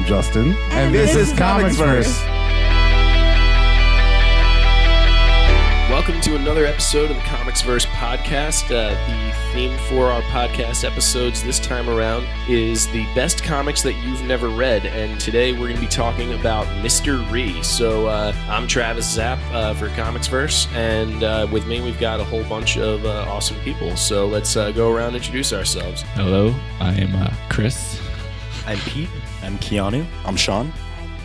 I'm Justin. And, this, is ComicsVerse. Welcome to another episode of the ComicsVerse podcast. Uh, the theme for our podcast episodes this time around is the best comics that you've never read, and today we're going to be talking about Mr. Rhee. So uh, I'm Travis Zapp uh, for ComicsVerse, and uh, with me we've got a whole bunch of uh, awesome people. So let's uh, go around and introduce ourselves. Hello, I am uh, Chris. I'm Pete. I'm Keanu. I'm Sean.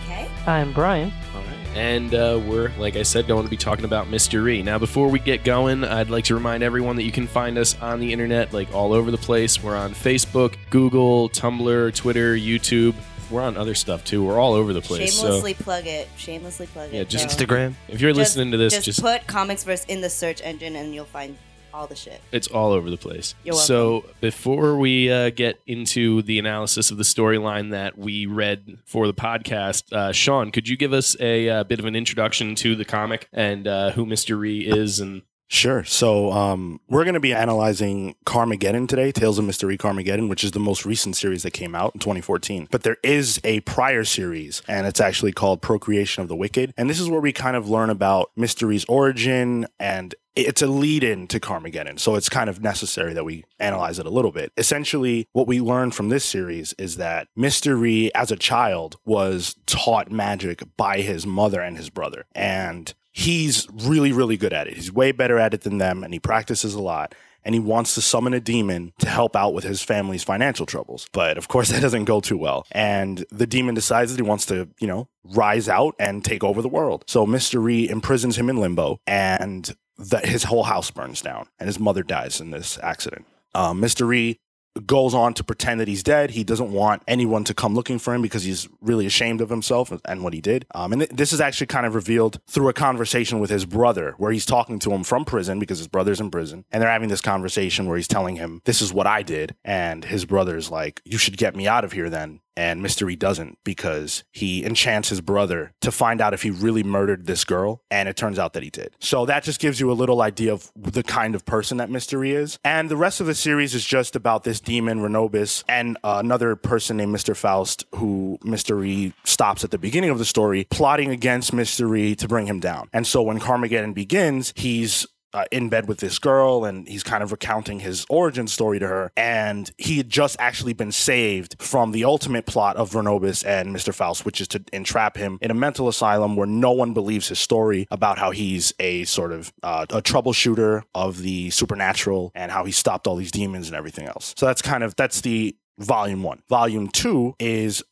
Okay. I'm Brian. All right. And uh, we're, like I said, going to be talking about Mr. Rhee. Now, before we get going, I'd like to remind everyone that you can find us on the internet, like all over the place. We're on Facebook, Google, Tumblr, Twitter, YouTube. We're on other stuff too. We're all over the place. Shamelessly plug it. Shamelessly plug it. Yeah, it. just bro. Instagram. If you're Just- listening to this, just, just, put ComicsVerse in the search engine and you'll find all the shit. it's all over the place. You're So before we uh, get into the analysis of the storyline that we read for the podcast, uh, Sean, could you give us a, uh bit of an introduction to the comic and uh, who Mr. Rhee is and Sure. So um, we're going to be analyzing Karmageddon today, Tales of Mystery Karmageddon, which is the most recent series that came out in 2014. But there is a prior series, and it's actually called Procreation of the Wicked. And this is where we kind of learn about Mr. Rhee's origin and it's a lead in to Karmageddon. So it's kind of necessary that we analyze it a little bit. Essentially, what we learn from this series is that Mr. Rhee, as a child, was taught magic by his mother and his brother. And he's really, really good at it. He's way better at it than them, and he practices a lot. And he wants to summon a demon to help out with his family's financial troubles. But of course, that doesn't go too well. And the demon decides that he wants to, you know, rise out and take over the world. So Mr. Rhee imprisons him in limbo, and that his whole house burns down, and his mother dies in this accident. Mister Mystery goes on to pretend that he's dead. He doesn't want anyone to come looking for him because he's really ashamed of himself and what he did. Um, and th- this is actually kind of revealed through a conversation with his brother, where he's talking to him from prison because his brother's in prison, and they're having this conversation where he's telling him, "This is what I did," and his brother's like, "You should get me out of here then." And Mr. Rhee doesn't because he enchants his brother to find out if he really murdered this girl. And it turns out that he did. So that just gives you a little idea of the kind of person that Mr. Rhee is. And the rest of the series is just about this demon, Renobis, and uh, another person named Mr. Faust, who Mr. Rhee stops at the beginning of the story, plotting against Mr. Rhee to bring him down. And so when Karmageddon begins, he's uh, in bed with this girl and he's kind of recounting his origin story to her. And he had just actually been saved from the ultimate plot of Renobus and Mr. Faust, which is to entrap him in a mental asylum where no one believes his story about how he's a sort of uh, a troubleshooter of the supernatural and how he stopped all these demons and everything else. So that's kind of that's the volume one. Volume two is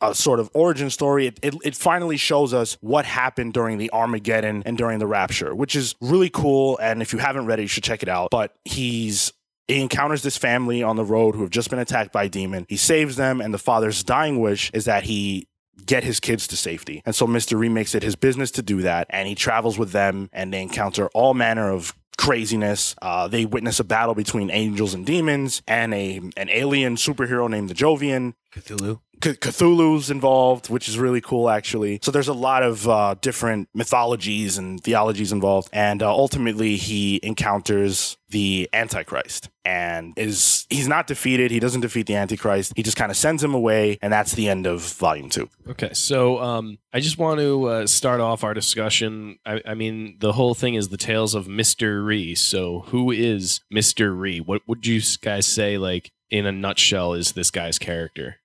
a sort of origin story. It, it, it finally shows us what happened during the Armageddon and during the Rapture, which is really cool. And if you haven't read it, you should check it out. But he's he encounters this family on the road who have just been attacked by a demon. He saves them, and the father's dying wish is that he get his kids to safety. And so Mr. Rhee makes it his business to do that, and he travels with them, and they encounter all manner of craziness. Uh, they witness a battle between angels and demons, and a an alien superhero named the Jovian. Cthulhu. C- Cthulhu's involved, which is really cool, actually. So there's a lot of uh, different mythologies and theologies involved, and uh, ultimately he encounters the Antichrist, and is he's not defeated. He doesn't defeat the Antichrist. He just kind of sends him away, and that's the end of volume two. Okay, so um, I just want to uh, start off our discussion. I, I mean, the whole thing is the tales of Mister Rhee. So, who is Mister Rhee? What would you guys say, like in a nutshell, is this guy's character?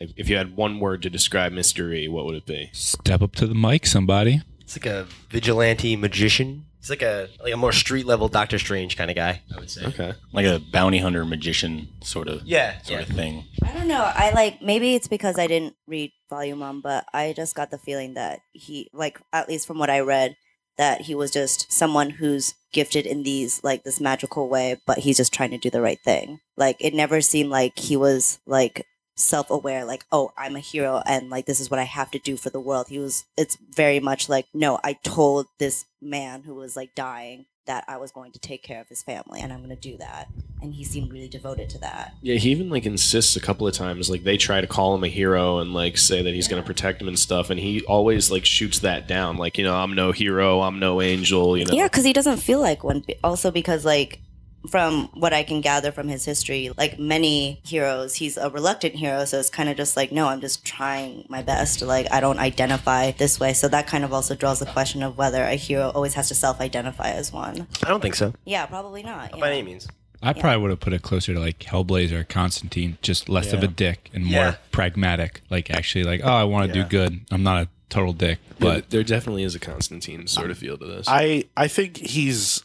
Like, if you had one word to describe mystery, what would it be? Step up to the mic, somebody. It's like a vigilante magician. It's like a like a more street level Doctor Strange kind of guy. I would say. Okay, like a bounty hunter magician sort of Yeah, sort yeah. of thing. I don't know. I like maybe it's because I didn't read volume one, but I just got the feeling that he like at least from what I read that he was just someone who's gifted in these like this magical way, but he's just trying to do the right thing. Like it never seemed like he was like self-aware like oh i'm a hero and like this is what i have to do for the world he was it's very much like no i told this man who was like dying that i was going to take care of his family and i'm going to do that and he seemed really devoted to that yeah, he even like insists a couple of times. Like they try to call him a hero and like say that he's going to protect him and stuff, and he always like shoots that down. Like you know, I'm no hero, I'm no angel. You know, Yeah, because he doesn't feel like one. Also, because like from what I can gather from his history, like many heroes, he's a reluctant hero. So it's kind of just like, no, I'm just trying my best. Like, I don't identify this way. So that kind of also draws the question of whether a hero always has to self identify as one. I don't think so. Yeah, probably not. By yeah. any means. I probably would have put it closer to like Hellblazer or Constantine, just less of a dick and more Yeah. pragmatic. Like actually, like oh, I want to Yeah. do good. I'm not a total dick, But but there definitely is a Constantine sort of feel to this. I I think he's a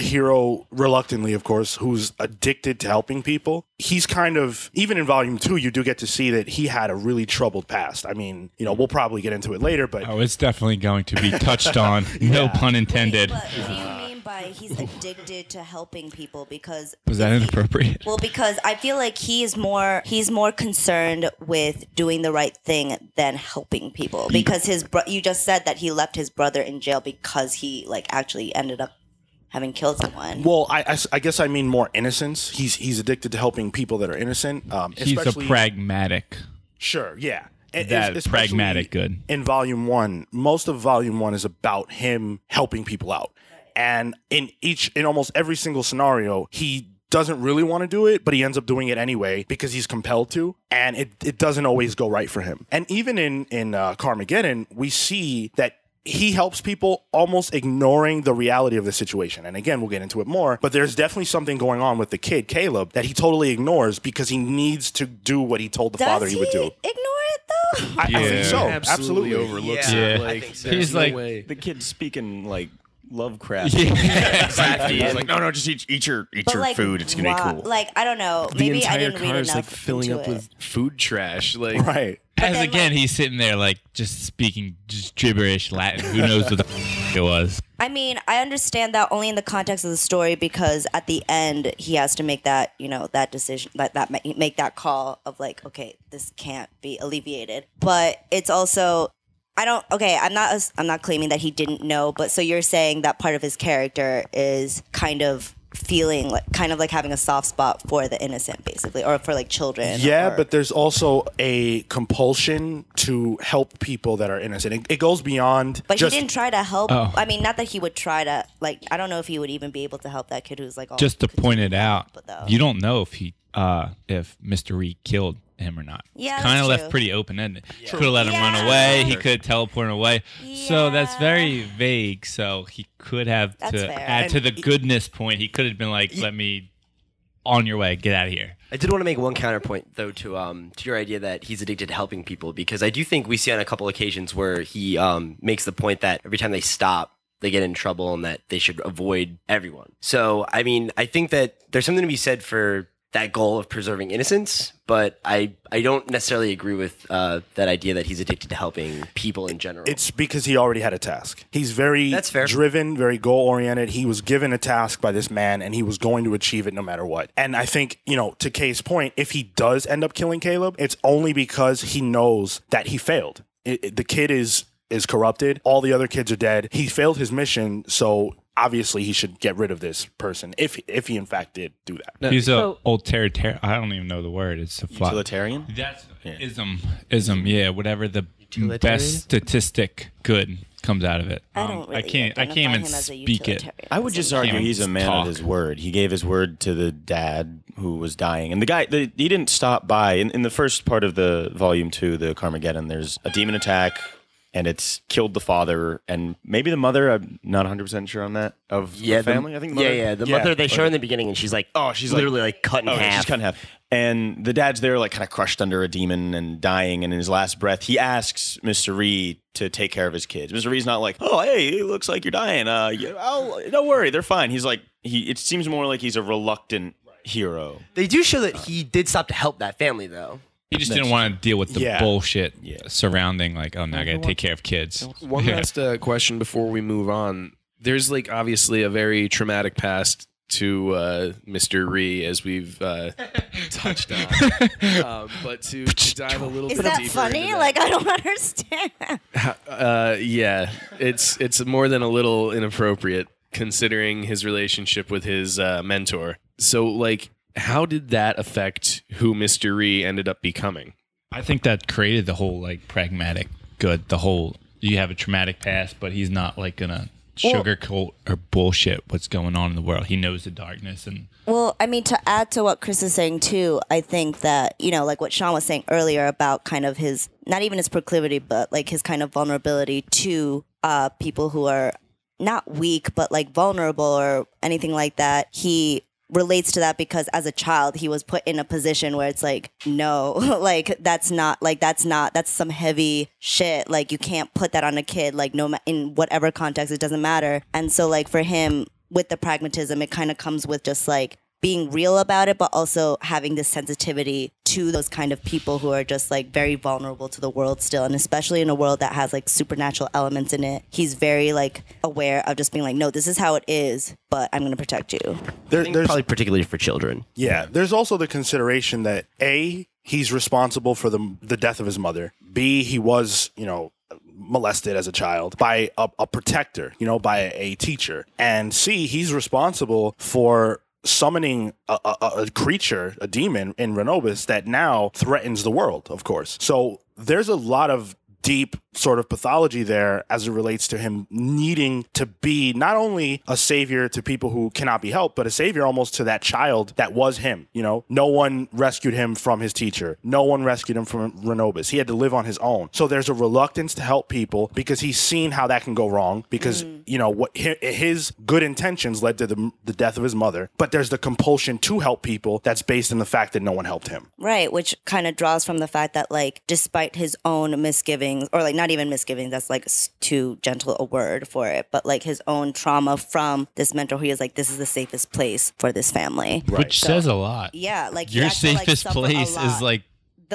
hero reluctantly of course who's addicted to helping people he's kind of even in volume two you do get to see that he had a really troubled past i mean you know we'll probably get into it later but oh, it's definitely going to be touched on. No pun intended. But what do you mean by he's addicted to helping people? Because Was that inappropriate? Well, because I feel like he is more he's more concerned with doing the right thing than helping people. Because his bro- you just said that he left his brother in jail because he like actually ended up having killed someone. well I I guess i mean more innocence he's he's addicted to helping people that are innocent um He's a pragmatic. sure yeah And That es- pragmatic good. in volume one most of volume one is about him helping people out and in each in almost every single scenario he doesn't really want to do it but he ends up doing it anyway because he's compelled to and it, it doesn't always go right for him and even in in uh, Karmageddon we see that he helps people almost ignoring the reality of the situation. And again, we'll get into it more, but there's definitely something going on with the kid, Caleb, that he totally ignores because he needs to do what he told the Does father he, he would do. ignore it though? I, I think so. absolutely, Absolutely. overlooks Yeah, it. I Like, think so. He's no like- way. The kid's speaking like Lovecraft. Yeah, exactly. He's like, no, no, just eat, eat your eat But your like, food. It's gonna why- be cool. Like I don't know. the Maybe I entire didn't read car is enough like filling up it. with food trash. Like Right. As then, again, like- he's sitting there like just speaking just gibberish Latin. Who knows what the f- it was? I mean, I understand that only in the context of the story because at the end he has to make that, you know, that decision, that that make that call of like, okay, this can't be alleviated. But it's also I don't okay, I'm not I'm not claiming that he didn't know, but so you're saying that part of his character is kind of feeling like kind of like having a soft spot for the innocent basically or for like children. Yeah, or- but there's also a compulsion to help people that are innocent. It, it goes beyond but just he didn't try to help. Oh. I mean, not that he would try to like. I don't know if he would even be able to help that kid who's like all Just to point it out, But you don't know if he, uh, if Mr. Reed killed him or not. Yeah, kind of left pretty open ended. He could have let him run away. He could teleport away. So that's very vague. So he could have That's to fair. add to the he- goodness point. He could have been like, "Let me on your way. Get out of here." I did want to make one counterpoint though to um to your idea that he's addicted to helping people because I do think we see on a couple occasions where he um makes the point that every time they stop they get in trouble and that they should avoid everyone. So I mean I think that there's something to be said for that goal of preserving innocence, but I I don't necessarily agree with uh, that idea that he's addicted to helping people in general. It's because he already had a task. He's very That's fair. driven, very goal oriented. He was given a task by this man and he was going to achieve it no matter what. And I think, you know, to Kay's point, if he does end up killing Caleb, it's only because he knows that he failed. It, it- the kid is is corrupted. All the other kids are dead. He failed his mission, so obviously he should get rid of this person if if he in fact did do that. He's a So- old territor. I don't even know the word. It's a fly. Utilitarian. That's Yeah. ism. Ism. Yeah. Whatever the best statistic good comes out of it. I Um, don't really I can't. I can't even him as a speak it. I would just argue he's a man talk. of his word. He gave his word to the dad who was dying, and the guy the, he didn't stop by. In, in the first part of the volume two, the Karmageddon, there's a demon attack, and it's killed the father and maybe the mother. I'm not 100 percent sure on that of the the- family. I think. the yeah, mother- yeah. The mother they show okay. in the beginning, and she's like, Oh, she's literally like, cut in Oh, half. she's cut in half. And the dad's there, like kind of crushed under a demon and dying. And in his last breath, he asks Mr. Reed to take care of his kids. Mr. Reed's not like, "Oh, hey, it looks like you're dying. Uh, yeah, I'll, don't worry, they're fine." He's like, he. It seems more like he's a reluctant hero. They do show that he did stop to help that family though. He just didn't want to deal with the Yeah. bullshit Yeah. surrounding, like, oh, now I got to take care of kids. One Yeah. last uh, question before we move on. There's like obviously a very traumatic past to uh, Mr. Rhee, as we've uh, touched on. um, but to, to dive a little Is bit that deeper funny? into that- Like I don't understand. uh, yeah, it's it's more than a little inappropriate considering his relationship with his uh, mentor. So, like, how did that affect who Mr. Rhee ended up becoming? I think that created the whole like pragmatic good. The whole you have a traumatic past, but he's not like gonna sugarcoat or bullshit what's going on in the world. He knows the darkness and Well, I mean, to add to what Chris is saying too, I think that, you know, like what Sean was saying earlier about kind of his, not even his proclivity, but like his kind of vulnerability to uh, people who are not weak, but like vulnerable or anything like that. He relates to that because as a child he was put in a position where it's like no like that's not like that's not that's some heavy shit. Like you can't put that on a kid like no in whatever context it doesn't matter. And so like for him with the pragmatism it kind of comes with just like being real about it but also having this sensitivity to those kind of people who are just like very vulnerable to the world still and especially in a world that has like supernatural elements in it he's very like aware of just being like no this is how it is but i'm going to protect you There, I think there's probably particularly for children. Yeah, there's also the consideration that a he's responsible for the the death of his mother. B he was you know molested as a child by a, a protector, you know, by a, a teacher, and C he's responsible for summoning a, a, a creature, a demon in Renobus that now threatens the world. Of course, so there's a lot of deep sort of pathology there as it relates to him needing to be not only a savior to people who cannot be helped, but a savior almost to that child that was him. You know, no one rescued him from his teacher, no one rescued him from Renobus. He had to live on his own. So there's a reluctance to help people because he's seen how that can go wrong because, mm. you know, what his good intentions led to the, the death of his mother. But there's the compulsion to help people that's based in the fact that no one helped him. Right, which kind of draws from the fact that, like, despite his own misgivings, or like not even misgivings, that's like too gentle a word for it, but like his own trauma from this mentor, he is like, this is the safest place for this family. which So- says a lot. Yeah, like Your had to, like, safest place is like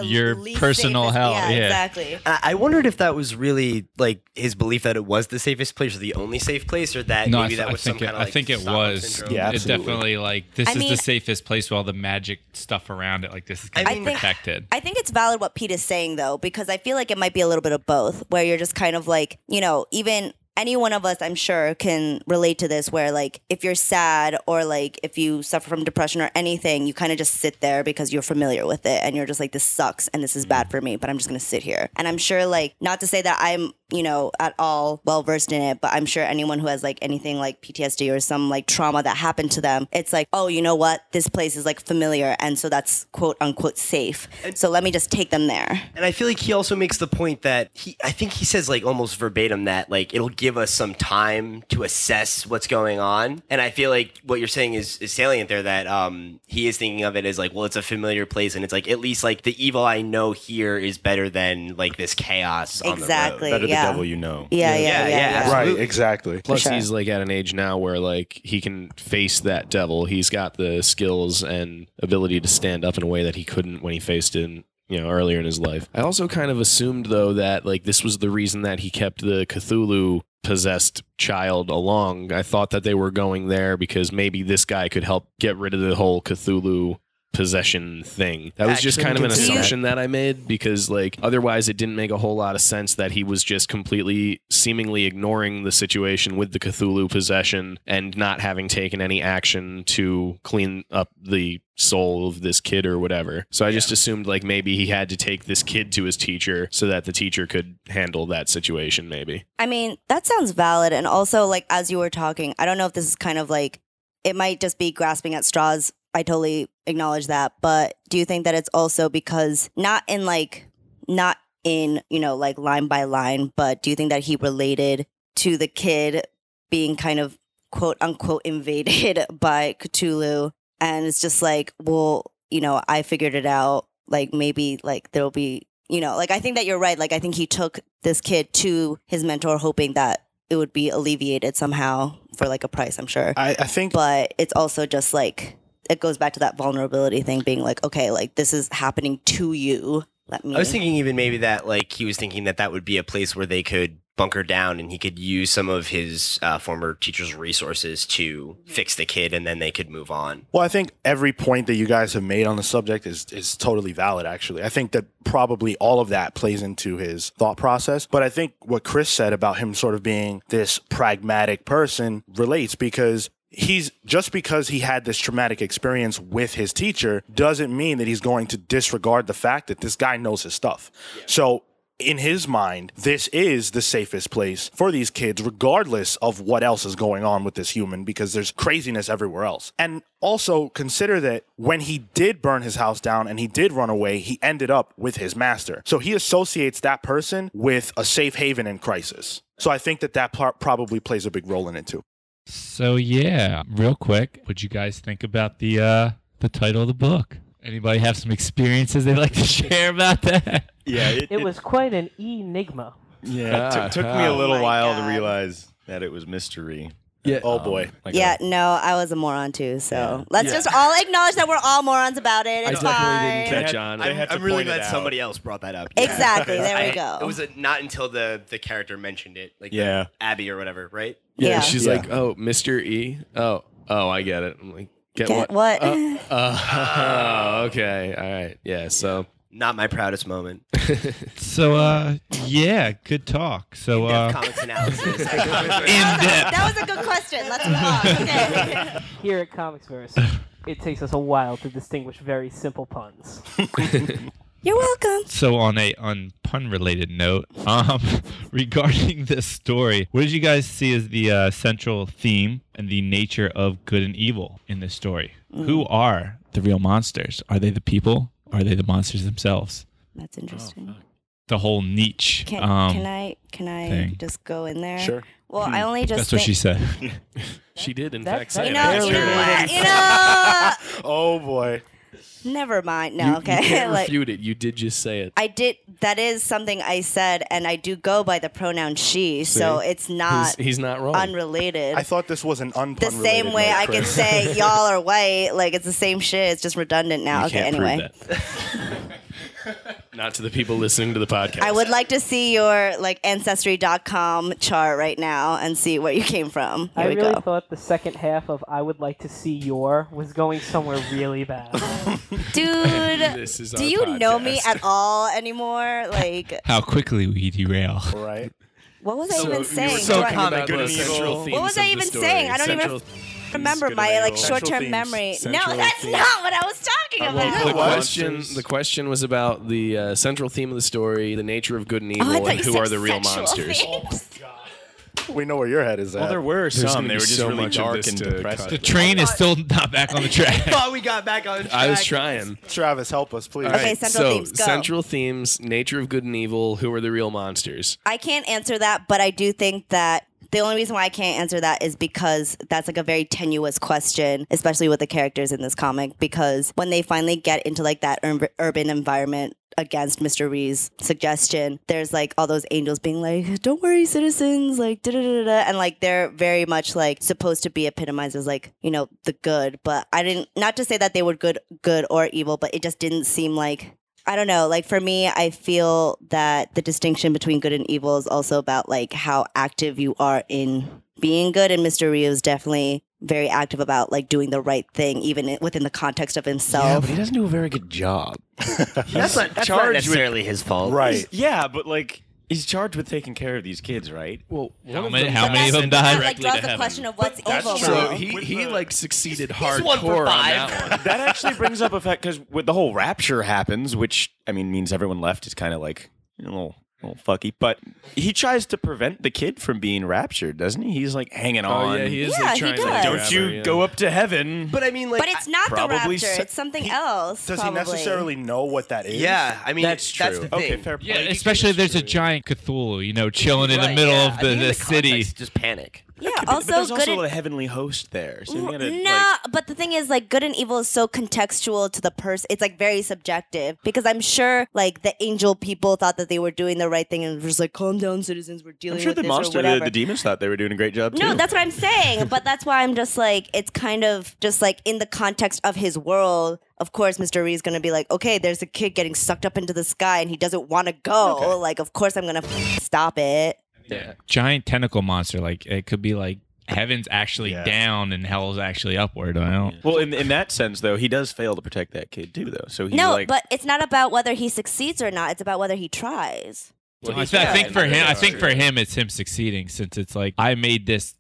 The your least personal safest- hell. Yeah, Yeah, exactly. I I wondered if that was really like his belief that it was the safest place or the only safe place, or that No, maybe th- that I was some think it, kind of I like think it was. syndrome. Yeah, it definitely like this I is mean- the safest place with all the magic stuff around it. Like this is I gonna mean- protected. I think it's valid what Pete is saying though, because I feel like it might be a little bit of both, where you're just kind of like, you know, even any one of us, I'm sure, can relate to this, where like if you're sad or like if you suffer from depression or anything, you kind of just sit there because you're familiar with it and you're just like, this sucks and this is bad mm. for me, but I'm just gonna sit here. And I'm sure, like, not to say that I'm, you know, at all well versed in it, but I'm sure anyone who has like anything like PTSD or some like trauma that happened to them, it's like, oh, you know what? This place is like familiar. And so that's quote unquote safe. So let me just take them there. And I feel like he also makes the point that he, I think he says like almost verbatim that like it'll give us some time to assess what's going on. And I feel like what you're saying is, is salient there that um he is thinking of it as like, well, it's a familiar place and it's like at least like the evil I know here is better than like this chaos on Exactly. Better yeah. the devil you know. Yeah, yeah, Yeah, yeah. yeah, yeah. absolutely. Right, exactly. Plus, sure. he's like at an age now where like he can face that devil. He's got the skills and ability to stand up in a way that he couldn't when he faced it. You know, earlier in his life. I also kind of assumed though that like this was the reason that he kept the Cthulhu possessed child along. I thought that they were going there because maybe this guy could help get rid of the whole Cthulhu possession thing. That was just kind of an we can see that. assumption that I made because like otherwise it didn't make a whole lot of sense that he was just completely seemingly ignoring the situation with the Cthulhu possession and not having taken any action to clean up the soul of this kid or whatever. So I just assumed like maybe he had to take this kid to his teacher so that the teacher could handle that situation maybe. I mean, that sounds valid. And also, like, as you were talking, I don't know if this is kind of like, it might just be grasping at straws. I totally acknowledge that. But do you think that it's also because, not in like, not in, you know, like line by line, but do you think that he related to the kid being kind of quote unquote invaded by Cthulhu? And it's just like, well, you know, I figured it out. Like, maybe like there'll be you know, like I think that you're right. Like I think he took this kid to his mentor, hoping that it would be alleviated somehow for like a price. I'm sure, I, I think but it's also just like it goes back to that vulnerability thing, being like, okay, like this is happening to you. Let me. I was thinking even maybe that like he was thinking that that would be a place where they could bunker down and he could use some of his uh, former teacher's resources to fix the kid and then they could move on. Well, I think every point that you guys have made on the subject is is totally valid. Actually, I think that probably all of that plays into his thought process. But I think what Chris said about him sort of being this pragmatic person relates because he's just because he had this traumatic experience with his teacher doesn't mean that he's going to disregard the fact that this guy knows his stuff. So in his mind, this is the safest place for these kids, regardless of what else is going on with this human, because there's craziness everywhere else. And also consider that when he did burn his house down and he did run away, he ended up with his master. So he associates that person with a safe haven in crisis. So I think that that pl- probably plays a big role in it too. So yeah, real quick, what'd you guys think about the uh the title of the book? Anybody have some experiences they'd like to share about that? Yeah, it, It was quite an enigma. Yeah, it took, took me a Oh little my while to realize that it was mystery. Yeah. Oh boy. Like Yeah, a- no, I was a moron too. So let's just all acknowledge that we're all morons about it. I It's definitely fine. didn't catch on. I'm, had to I'm really glad somebody else brought that up. Exactly, there we I- go. It was a, not until the the character mentioned it, like Yeah. Abby or whatever, right? Yeah, Yeah. she's Yeah. like, "Oh, Mr. E. Oh, oh, I get it." I'm like, "Get, Get what?" what? Uh, uh, okay, all right, yeah. So, Not my proudest moment. So uh yeah, good talk. So uh comics analysis. in depth. that was a good question. Let's move on. Okay. Here at ComicsVerse, it takes us a while to distinguish very simple puns. You're welcome. So on a on pun related note, um, regarding this story, what did you guys see as the uh, central theme and the nature of good and evil in this story? Who are the real monsters? Are they the people? Are they the monsters themselves? That's interesting. The whole niche. Can, um, can I can I thing. just go in there? Sure. Well, I only just That's what she said. she did in That- fact that- say You that. know, you know what? You know. Oh boy. Never mind. You- No, you, okay. can't like refute it. You did just say it. I did. That is something I said, and I do go by the pronoun she, so it's not he's, he's not wrong. unrelated. I thought this was an unpun the same way I can say y'all are white, like it's the same shit. It's just redundant now. You okay. can't prove Anyway, that. not to the people listening to the podcast. I would like to see your like ancestry.com chart right now and see where you came from. Here I we really go. thought the second half of I would like to see your was going somewhere really bad. Dude, This is do our you know me at all anymore? Like, How quickly we derail. Right. what was I So even saying? talking Do I- Good and evil. What was I even saying? I don't even Central- remember my like short-term themes. memory. No, that's themes. not what I was talking The about. question, the question was about the uh, central theme of the story, the nature of good and evil, Oh, and who are the real monsters. themes. We know where your head is at. Well, there were There's some. gonna They were just so really dark and to depressing. The train is still not back on the track. thought we got back on track. I was trying. Travis, help us, please. All Okay, central so themes, go. central themes, nature of good and evil, who are the real monsters? I can't answer that, but I do think that the only reason why I can't answer that is because that's like a very tenuous question, especially with the characters in this comic. Because when they finally get into like that ur- urban environment against Mr. Rhee's suggestion, there's like all those angels being like, "Don't worry, citizens," like da da da da, and like they're very much like supposed to be epitomized as like you know the good. But I didn't not to say that they were good, good or evil, but it just didn't seem like I don't know. Like for me, I feel that the distinction between good and evil is also about like how active you are in being good. And Mr. Rio is definitely very active about like doing the right thing, even within the context of himself. Yeah, himself. but he doesn't do a very good job. That's not, that's not charged with- necessarily his fault. Right. Yeah, but like he's charged with taking care of these kids, right? Well, How many, how many of them that died? like draws the question of what's evil. So though. he, he like succeeded He's one for hardcore on five. that one. that actually brings up a fact because with the whole rapture happens, which I mean means everyone left is kind of like you know, a little, a little fucky. But he tries to prevent the kid from being raptured, doesn't he? He's like hanging Oh on. yeah, he is Yeah, like he trying to does. like, Don't grab you yeah. go up to heaven? But I mean, like, but it's not the probably rapture; se- it's something else. Does probably. he necessarily know what that is? yeah. I mean, That's true. That's the thing. okay, fair point. Yeah, especially there's a giant Cthulhu, you know, chilling in the Right, middle yeah. of I the, think in the the city. context, Just panic. Yeah. But Also, there's good. also and- a heavenly host there. So you gotta, no, like, but the thing is, like, good and evil is so contextual to the person. It's like very subjective because I'm sure, like, the angel people thought that they were doing the right thing and was like, "Calm down, citizens. We're dealing I'm sure with the monster, the, the demons thought they were doing a great job too. No, that's what I'm saying. but that's why I'm just like, it's kind of just like in the context of his world. Of course, Mr. Reed's gonna be like, okay, there's a kid getting sucked up into the sky and he doesn't want to go. Okay. Like, of course, I'm gonna f- stop it. Yeah. Giant tentacle monster, like it could be like heaven's actually Yeah. down and hell's actually upward. I don't. Well, in in that sense, though, he does fail to protect that kid too, though. So he no, like, but it's not about whether he succeeds or not. It's about whether he tries. I, he's th- I think for him, I think for him, it's him succeeding since it's like I made this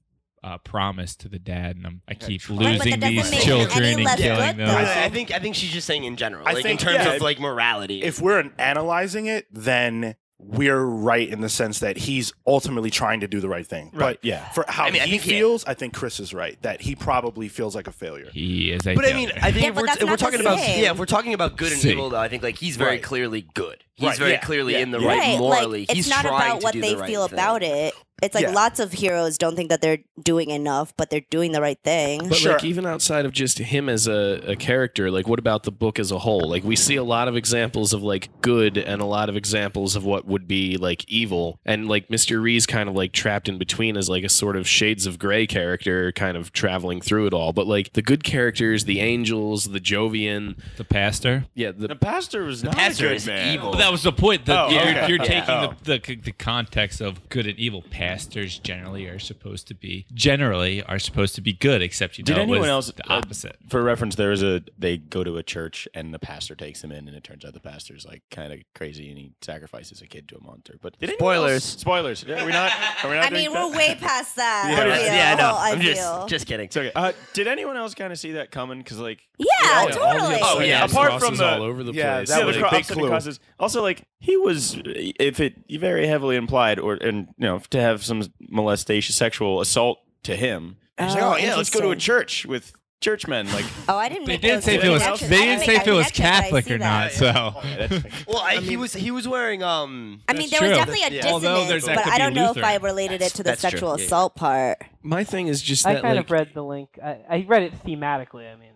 uh, promise to the dad, and I'm, I keep Right, losing doesn't these children and killing them. I, I think I think she's just saying in general, I like think- in terms yeah, of like morality. If we're analyzing it, then we're right in the sense that he's ultimately trying to do the right thing. Right, But yeah. for how I mean, I he think he- feels, I think Chris is right that he probably feels like a failure. He is a But I mean, I think Yeah, if, but we're, that's if we're not the talking about same. yeah, if we're talking about good and See. evil, though, I think like he's very Right. clearly good. He's Right, very yeah, clearly yeah. in the Yeah. right right, morally. like it's he's not trying about to what do they the right feel thing. about it. It's like Yeah. lots of heroes don't think that they're doing enough, but they're doing the right thing. But Sure. like even outside of just him as a, a character, like what about the book as a whole? Like we see a lot of examples of like good and a lot of examples of what would be like evil. And like Mr. Rhee's kind of like trapped in between as like a sort of shades of gray character kind of traveling through it all. But like the good characters, the angels, the Jovian, the pastor. yeah, the The pastor was not pastor a good is man. evil. But that was the point. That Oh, you're, okay. you're Yeah. taking Oh. the, the the context of good and evil. Pastors generally are supposed to be generally are supposed to be good, except you know Did it anyone was else the uh, opposite. for reference, there is a they go to a church and the pastor takes them in, and it turns out the pastor's like kind of crazy, and he sacrifices a kid to a monster. But did Spoilers. else- spoilers. Yeah, we're not. Are we not I mean, that? we're way past that. Yeah, I feel. yeah, I know. I I'm feel. just just kidding. It's okay. Uh, did anyone else kind of see that coming? Because like, yeah, all the totally. Oh, yeah. Apart crosses from the- all over the Yeah, place. that yeah, was the a cro- big clue. crosses. Also, like he was, if it very heavily implied, or and you know, to have some molestation, sexual assault to him. He's like, Oh, oh yeah, let's go to a interesting. church with churchmen. Like, Oh, I didn't. They make didn't those say if it was. connections. They I didn't make say if that it was connection, but I Catholic see or that. not. So Well, I, he was he was wearing um. I mean, That's there was true. definitely a Yeah. dissonance, Although there's- that but could I be don't know if Lutheran. I related it to the That's true. sexual Yeah, yeah. assault part. My thing is just I that kind like of read the link. I, I read it thematically. I mean,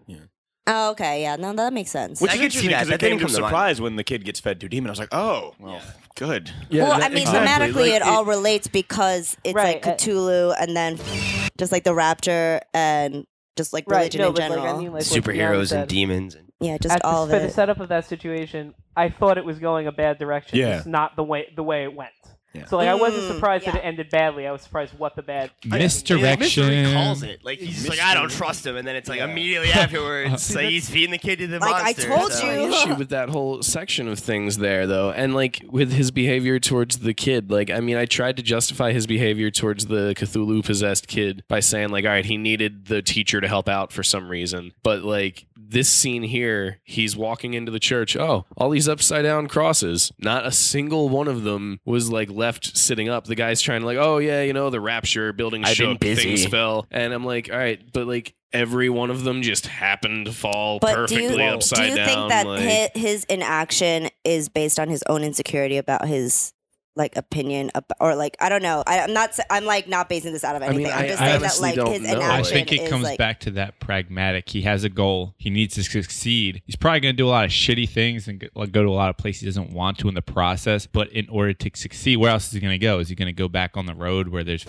Oh, okay, yeah, no, that makes sense. which I is could see interesting that. because That it came didn't to come to mind. surprise when the kid gets fed to a demon. I was like, oh, well, good. yeah, well, that- I mean, exactly. thematically, Like, it all relates because it's Right, like uh, Cthulhu, and then just like the Rapture, and just like right? religion No, in but general. like I mean, like what Beyond superheroes said. and demons. And, yeah, just At the, all of for the it. setup of that situation, I thought it was going a bad direction. Yeah. Just not the way the way it went. Yeah. So like, I wasn't Mm, surprised that it ended badly. I was surprised what the bad. misdirection. Mr. Rhee calls it like he's just like I don't trust him, and then it's like immediately afterwards, like he's feeding the kid to the Like, I monster. told so- you. issue with that whole section of things there though and like with his behavior towards the kid like i mean i tried to justify his behavior towards the cthulhu possessed kid by saying like all right he needed the teacher to help out for some reason but like this scene here he's walking into the church. Oh all these upside down crosses. Not a single one of them was like left sitting up. The guy's trying to like oh yeah you know the rapture building I've been shook busy. things fell. And i'm like all right but like every one of them just happened to fall But do perfectly you, upside do you down think that like, his, his inaction is based on his own insecurity about his like opinion ab- or like I don't know. I, I'm not. I'm like not basing this out of I mean, anything. I, am I- just I saying that like don't his know. inaction I think it comes like back to that pragmatic. He has a goal. He needs to succeed. He's probably going to do a lot of shitty things and like, go to a lot of places he doesn't want to in the process. But in order to succeed, where else is he going to go? Is he going to go back on the road where there's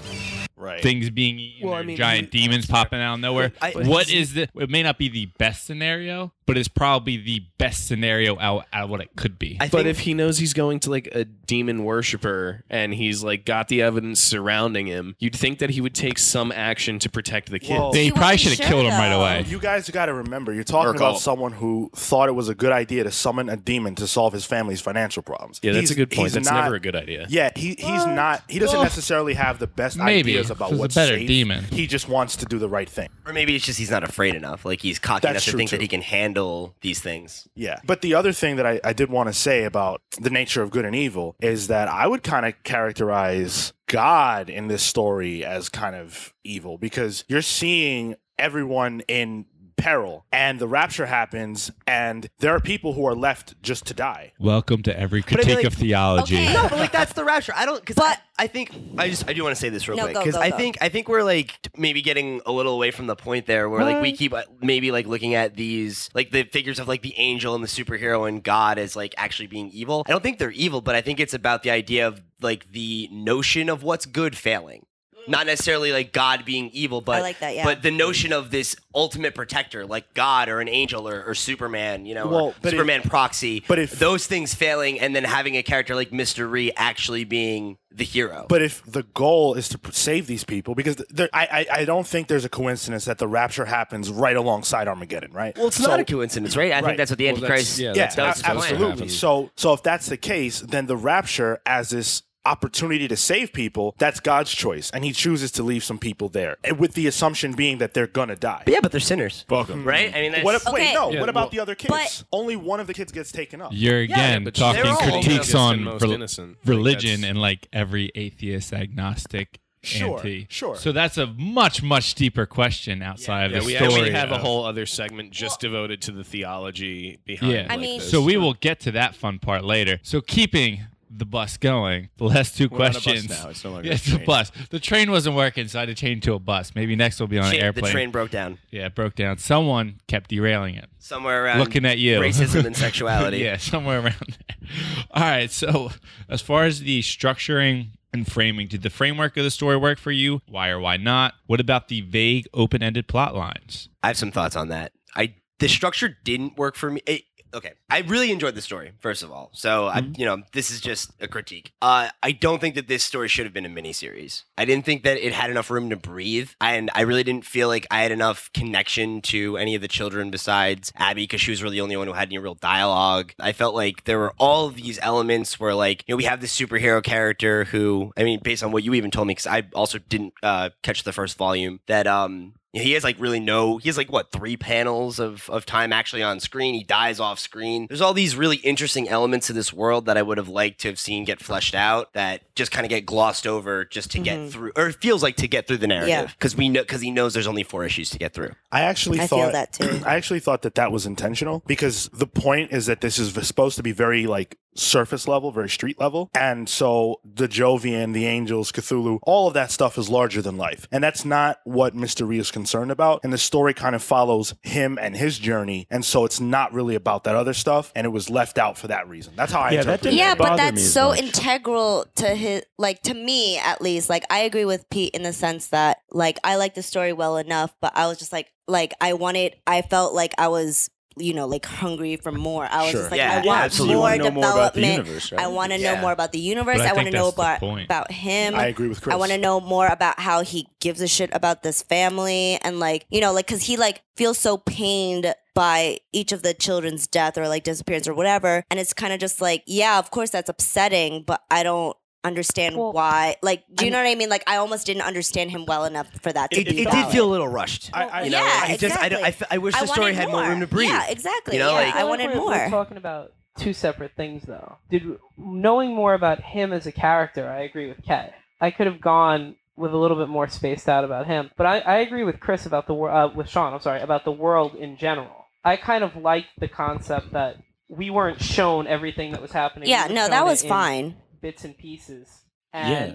Right. things being eaten, Well, I mean, giant he- demons popping out of nowhere? I- what is the? It may not be the best scenario, but it's probably the best scenario out, out of what it could be. I But think if he knows he's going to like a demon worshiper and he's like got the evidence surrounding him, you'd think that he would take some action to protect the kid. Well- they probably should have killed him right away. You guys got to remember, you're talking Urkel. about someone who thought it was a good idea to summon a demon to solve his family's financial problems. yeah, that's He's- a good point. That's not- never a good idea. Yeah, he he's not. He doesn't Well, necessarily have the best maybe, ideas about if what's better safe. demon. He just wants to do the right thing. or maybe it's just he's not afraid enough. Like he's cocky That's enough to true, think that he can handle these things. Yeah. But the other thing that I, I did want to say about the nature of good and evil is that I would kind of characterize God in this story as kind of evil because you're seeing everyone in peril and the rapture happens and there are people who are left just to die. Welcome to every I mean, critique like- of theology. Okay. No, but like that's the rapture. I don't because But- I, I think I just I do want to say this real No, quick because I go. think I think we're like maybe getting a little away from the point there where like we keep uh, maybe like looking at these like the figures of like the angel and the superhero and God as like actually being evil. I don't think they're evil, but I think it's about the idea of like the notion of what's good failing. Not necessarily like God being evil, but like that, yeah. but the notion of this ultimate protector, like God or an angel or, or Superman, you know, Well, or but if- Superman proxy. but if- those things failing, and then having a character like Mister Rhee actually being the hero. But if the goal is to pr- save these people, because there, I, I I don't think there's a coincidence that the rapture happens right alongside Armageddon, right? well, it's So- not a coincidence, right? I Right. think that's what the Well, that's- Antichrist. yeah, Yeah, that's- that was a- his plan. absolutely. So, so if that's the case, then the rapture as this opportunity to save people, that's God's choice, and He chooses to leave some people there, and with the assumption being that they're gonna die. But yeah, but they're sinners, Welcome. Mm-hmm. right? I mean, that's, What if, Okay. Wait, no. Yeah, what about well- the other kids? But- Only one of the kids gets taken up. You're again but talking they're all critiques innocent on most rel- innocent. Like, religion that's- and like every atheist, agnostic, Sure, anti. sure. So that's a much much deeper question outside yeah, of the we story. actually have a of- whole other segment just devoted to the theology behind. Yeah. I like, mean- this. So we will get to that fun part later. So keeping the bus going, the last two We're on a bus questions. now. It's no longer Yeah, a it's a train. bus. The train wasn't working, so I had to change to a bus. Maybe next we'll be on an Shit, the train broke down Yeah, it broke down. Someone kept derailing it. somewhere around. Looking at you. racism and sexuality. yeah, somewhere around there. All right. So, as far as the structuring and framing, did the framework of the story work for you? Why or why not? What about the vague, open ended plot lines? I have some thoughts on that. I the structure didn't work for me. It, okay, I really enjoyed the story. First of all, so I, you know, this is just a critique. Uh, I don't think that this story should have been a miniseries. I didn't think that it had enough room to breathe, and I really didn't feel like I had enough connection to any of the children besides Abby, because she was really the only one who had any real dialogue. I felt like there were all these elements where, like, you know, we have this superhero character who, I mean, based on what you even told me, because I also didn't uh, catch the first volume, that um he has like really no he has like what three panels of, of time actually on screen? He dies off screen. There's all these really interesting elements of this world that i would have liked to have seen get fleshed out that just kind of get glossed over just to get mm-hmm. through or it feels like to get through the narrative because we know because he knows there's only four issues to get through. I actually I thought feel that too. I actually thought that that was intentional because the point is that this is supposed to be very like surface level, very street level, and so the Jovian, the angels, Cthulhu, all of that stuff is larger than life, and that's not what Mister Rhee is concerned about. And the story kind of follows him and his journey, and so it's not really about that other stuff, and it was left out for that reason. That's how I Yeah, that interpret didn't it. yeah, but bother that's me so much. integral to his, like to me at least. Like I agree with Pete in the sense that like I like the story well enough, but I was just like, like I wanted, I felt like I was, you know, like hungry for more. I was Sure. just like, Yeah, I want absolutely. You more wanna more about the development. universe, right? I want to Yeah. know more about the universe. But I I, want to know about about him. I agree with Chris. I want to know more about how he gives a shit about this family and like you know like because he like feels so pained by each of the children's death or like disappearance or whatever and it's kind of just like yeah of course that's upsetting but I don't understand Well, why like do you I'm- know what I mean like I almost didn't understand him well enough for that to it, be it did feel a little rushed I- I- you know yeah, I just I, don't- I, exactly. f- I wish I the story had more room to breathe yeah exactly You know, yeah like- I wanted we're, more We're talking about two separate things, though. Did knowing more about him as a character, I agree with Kat. I could have gone with a little bit more spaced out about him, but I, I agree with Chris about the world. uh, with Sean. I'm sorry about the world in general. I kind of liked the concept that we weren't shown everything that was happening. yeah We no that was in fine bits and pieces. And Yeah.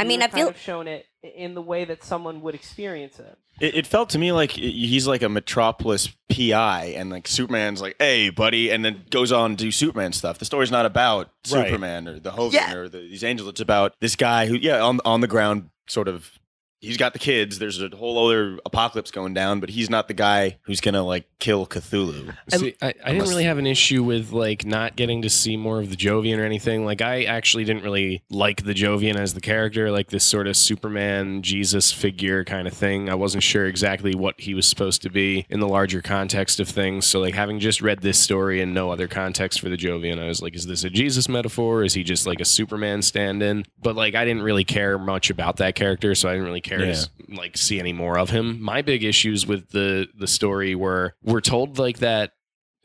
I mean, I kind feel- of shown it in the way that someone would experience it. It, it felt to me like he's like a Metropolis PI, and like Superman's like, "Hey, buddy," and then goes on to do Superman stuff. The story's not about Right. Superman or the Hogan Yeah. or the, these angels. It's about this guy who, yeah, on on the ground, sort of. He's got the kids. There's a whole other apocalypse going down, but he's not the guy who's gonna like kill Cthulhu. See, I, I didn't really have an issue with like not getting to see more of the Jovian or anything. Like I actually didn't really like the Jovian as the character, like this sort of Superman Jesus figure kind of thing. I wasn't sure exactly what he was supposed to be in the larger context of things. So like having just read this story and no other context for the Jovian, I was like, is this a Jesus metaphor? Is he just like a Superman stand-in? But like I didn't really care much about that character, so I didn't really care to Yeah. s- like see any more of him. My big issues with the the story were we're told like that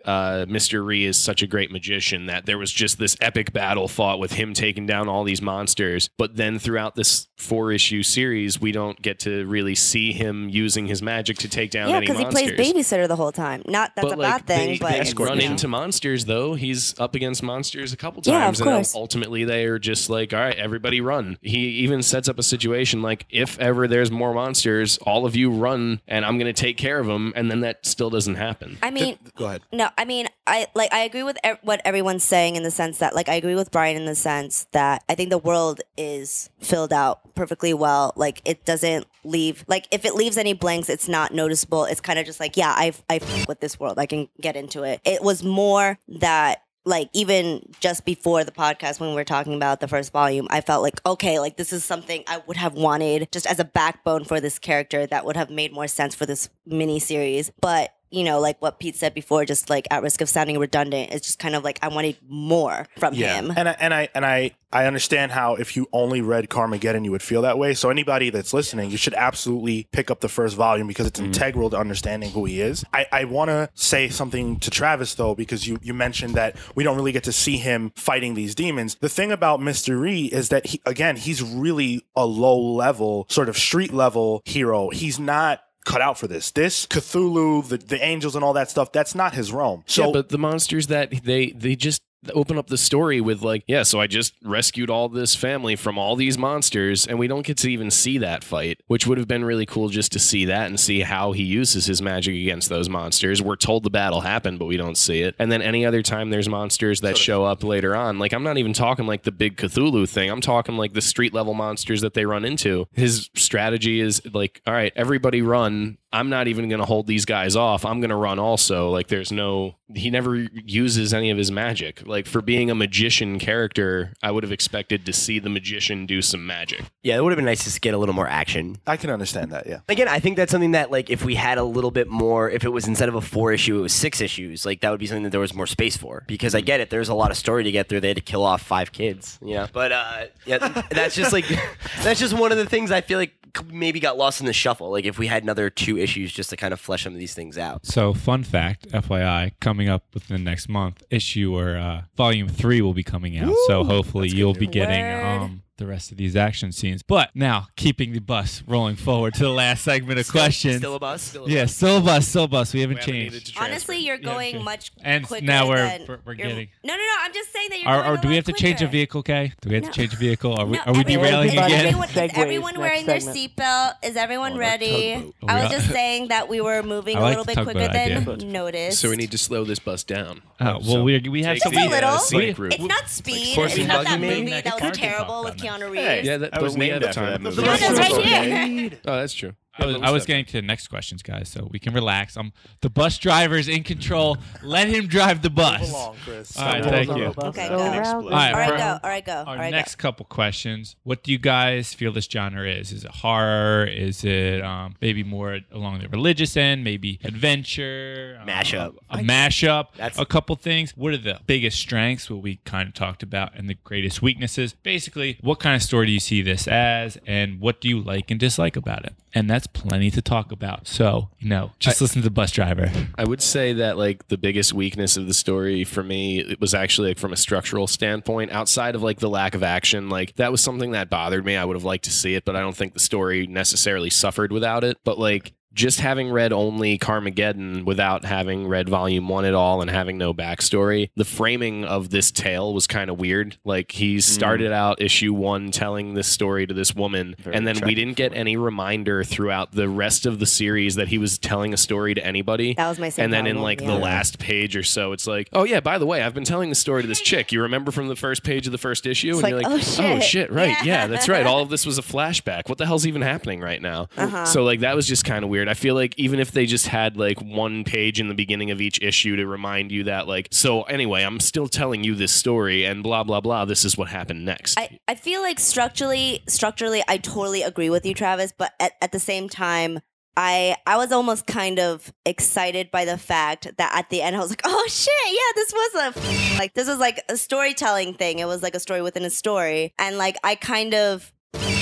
uh, Mr. Rhee is such a great magician that there was just this epic battle fought with him taking down all these monsters. But then throughout this four issue series, we don't get to really see him using his magic to take down yeah any because he plays babysitter the whole time not that's but a like bad thing they, but they it's, run you know. into monsters though. He's up against monsters a couple Yeah, times, of and course. ultimately they are just like, "All right, everybody run." He even sets up a situation like, "If ever there's more monsters, all of you run, and I'm going to take care of them." And then that still doesn't happen. I mean Go ahead. No, I mean, I like I agree with what everyone's saying in the sense that like I agree with Brian in the sense that I think the world is filled out perfectly well. Like it doesn't leave like if it leaves any blanks, it's not noticeable. It's kind of just like, yeah, I I f- with this world. I can get into it. It was more that like even just before the podcast when we were talking about the first volume i felt like okay like this is something i would have wanted just as a backbone for this character that would have made more sense for this mini series but you know, like what Pete said before, just like at risk of sounding redundant, it's just kind of like I wanted more from him. And I, and I and I I understand how if you only read Karmageddon you would feel that way. So anybody that's listening, you should absolutely pick up the first volume because it's mm-hmm. integral to understanding who he is. I, I want to say something to Travis though because you you mentioned that we don't really get to see him fighting these demons. The thing about Mr. Rhee is that he again he's really a low level sort of street level hero. He's not cut out for this. This Cthulhu, the, the angels and all that stuff, that's not his realm. So yeah, but the monsters that they they just open up the story with like, yeah, so I just rescued all this family from all these monsters, and we don't get to even see that fight, which would have been really cool just to see that and see how he uses his magic against those monsters. We're told the battle happened, but we don't see it. And then any other time there's monsters that show up later on, like I'm not even talking like the big Cthulhu thing. I'm talking like the street level monsters that they run into. His strategy is like, all right, everybody run. I'm not even going to hold these guys off. I'm going to run also. Like there's no he never uses any of his magic. Like for being a magician character, I would have expected to see the magician do some magic. Yeah, it would have been nice to get a little more action. I can understand that, yeah. Again, I think that's something that like if we had a little bit more, if it was instead of a four issue, it was six issues. Like that would be something that there was more space for. Because I get it, there's a lot of story to get through. They had to kill off five kids, you know. But uh, yeah, that's just like that's just one of the things I feel like maybe got lost in the shuffle. Like if we had another two issues just to kind of flesh some of these things out. So, fun fact, FYI, coming up within the next month, issue or uh, volume three will be coming out. so, hopefully, you'll be getting um, the rest of these action scenes. But now, keeping the bus rolling forward to the last segment of questions. Still a bus. yeah, still a bus, still a bus. We haven't We haven't changed. needed to transfer. Honestly, you're going okay. much And quicker now we're- than we're- we're getting- No, no, no. I'm just saying that you're. Are, going or a do we lot have to change a vehicle, Kay? Do we have No. to change a vehicle? Are we, No, are we everyone- derailing again? Everyone, is everyone next wearing their seatbelt? Is everyone Oh, ready? Oh, I was just saying that we were moving I a like little bit quicker than idea. noticed. So we need to slow this bus down. Oh, well, So we we have take some. Just a little. uh, scenic route. It's not speed. Horse it's not buggy that movie that was terrible with down Keanu. Reeves. Hey, Yeah, that, I was but we named have after time. that movie. The bus is right here. Oh, that's true. I was, I was getting to the next questions, guys, so we can relax. Um, the bus driver's in control. Let him drive the bus. Chris. All right, thank you. the Okay, go go. around All and right, All right, go. All right, go. Our All right, next go. couple questions. What do you guys feel this genre is? Is it horror? Is it um, maybe more along the religious end? Maybe adventure? um, Mashup. a mashup. That's- a couple things. What are the biggest strengths? What we kind of talked about, and the greatest weaknesses. Basically, what kind of story do you see this as, and what do you like and dislike about it? And that's plenty to talk about. So you know, just listen to the bus driver. I would say that like the biggest weakness of the story for me it was actually like from a structural standpoint outside of like the lack of action like that was something that bothered me I would have liked to see it but I don't think the story necessarily suffered without it but like just having read only Karmageddon without having read volume one at all and having no backstory, the framing of this tale was kind of weird. Like he started out issue one telling this story to this woman, Very and then we didn't get woman. any reminder throughout the rest of the series that he was telling a story to anybody. That was my same and then in like yeah. the last page or so, it's like, oh yeah, by the way, I've been telling the story to this chick. You remember from the first page of the first issue, It's and you're like, like, oh, shit. right, Yeah. yeah. that's right. All of this was a flashback. What the hell's even happening right now? Uh-huh. So like that was just kind of weird. I feel like even if they just had like one page in the beginning of each issue to remind you that like, so anyway, I'm still telling you this story, and blah blah blah. This is what happened next. I, I feel like structurally structurally I totally agree with you, Travis, but at, at the same time I I was almost kind of excited by the fact that at the end I was like, oh shit, yeah, this was a like this was like a storytelling thing. It was like a story within a story. And like I kind of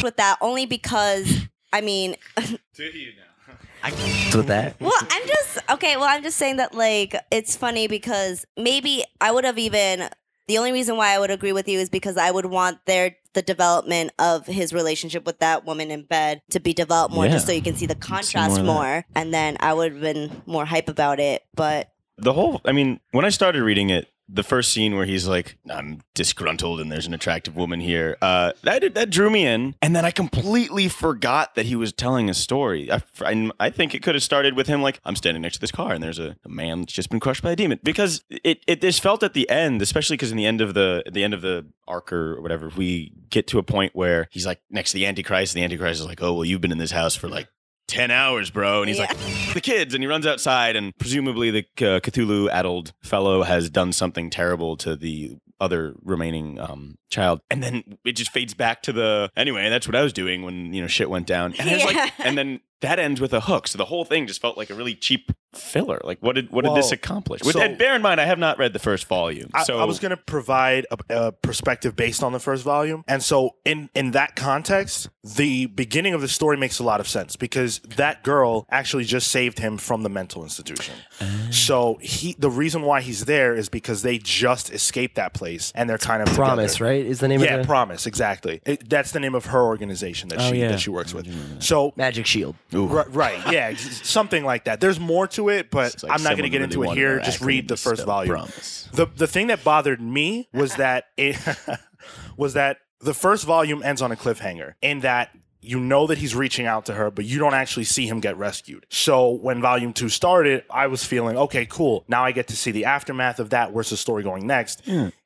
with that only because I mean Do you now? I with that. well, I'm just okay. Well, I'm just saying that like it's funny because maybe I would have even the only reason why I would agree with you is because I would want their the development of his relationship with that woman in bed to be developed more, just so you can see the contrast more more, and then I would have been more hype about it. But the whole i mean when i started reading it the first scene where he's like i'm disgruntled and there's an attractive woman here uh, that, that drew me in. And then i completely forgot that he was telling a story. I, I, think it could have started with him like i'm standing next to this car and there's a, a man that's just been crushed by a demon. Because it, it just felt at the end especially because in the end of the the end of the arc or whatever we get to a point where he's like next to the antichrist and the antichrist is like oh well you've been in this house for like 10 hours, bro. And he's Yeah. like, the kids. And he runs outside, and presumably the uh, Cthulhu addled fellow has done something terrible to the other remaining um, child. And then it just fades back to the, anyway, that's what I was doing when, you know, shit went down. And, Yeah. like, and then that ends with a hook. So the whole thing just felt like a really cheap filler? Like, what did what did this accomplish? With, so- and bear in mind, I have not read the first volume, I, so I was going to provide a, a perspective based on the first volume, and so in in that context, the beginning of the story makes a lot of sense because that girl actually just saved him from the mental institution. Oh. So he, the reason why he's there is because they just escaped that place, and they're kind of Promise, together. right? Is the name Yeah, of the Yeah, Promise, exactly. It, that's the name of her organization that Oh, she yeah. that she works with. Mm. So Magic Shield? Ri- right, yeah, something like that. There's more to it, but like I'm not going to get really into it here. Just read the first volume. Promise. The the thing that bothered me was that it was that the first volume ends on a cliffhanger in that you know that he's reaching out to her, but you don't actually see him get rescued. So when volume two started, I was feeling, okay, cool. Now I get to see the aftermath of that. Where's the story going next?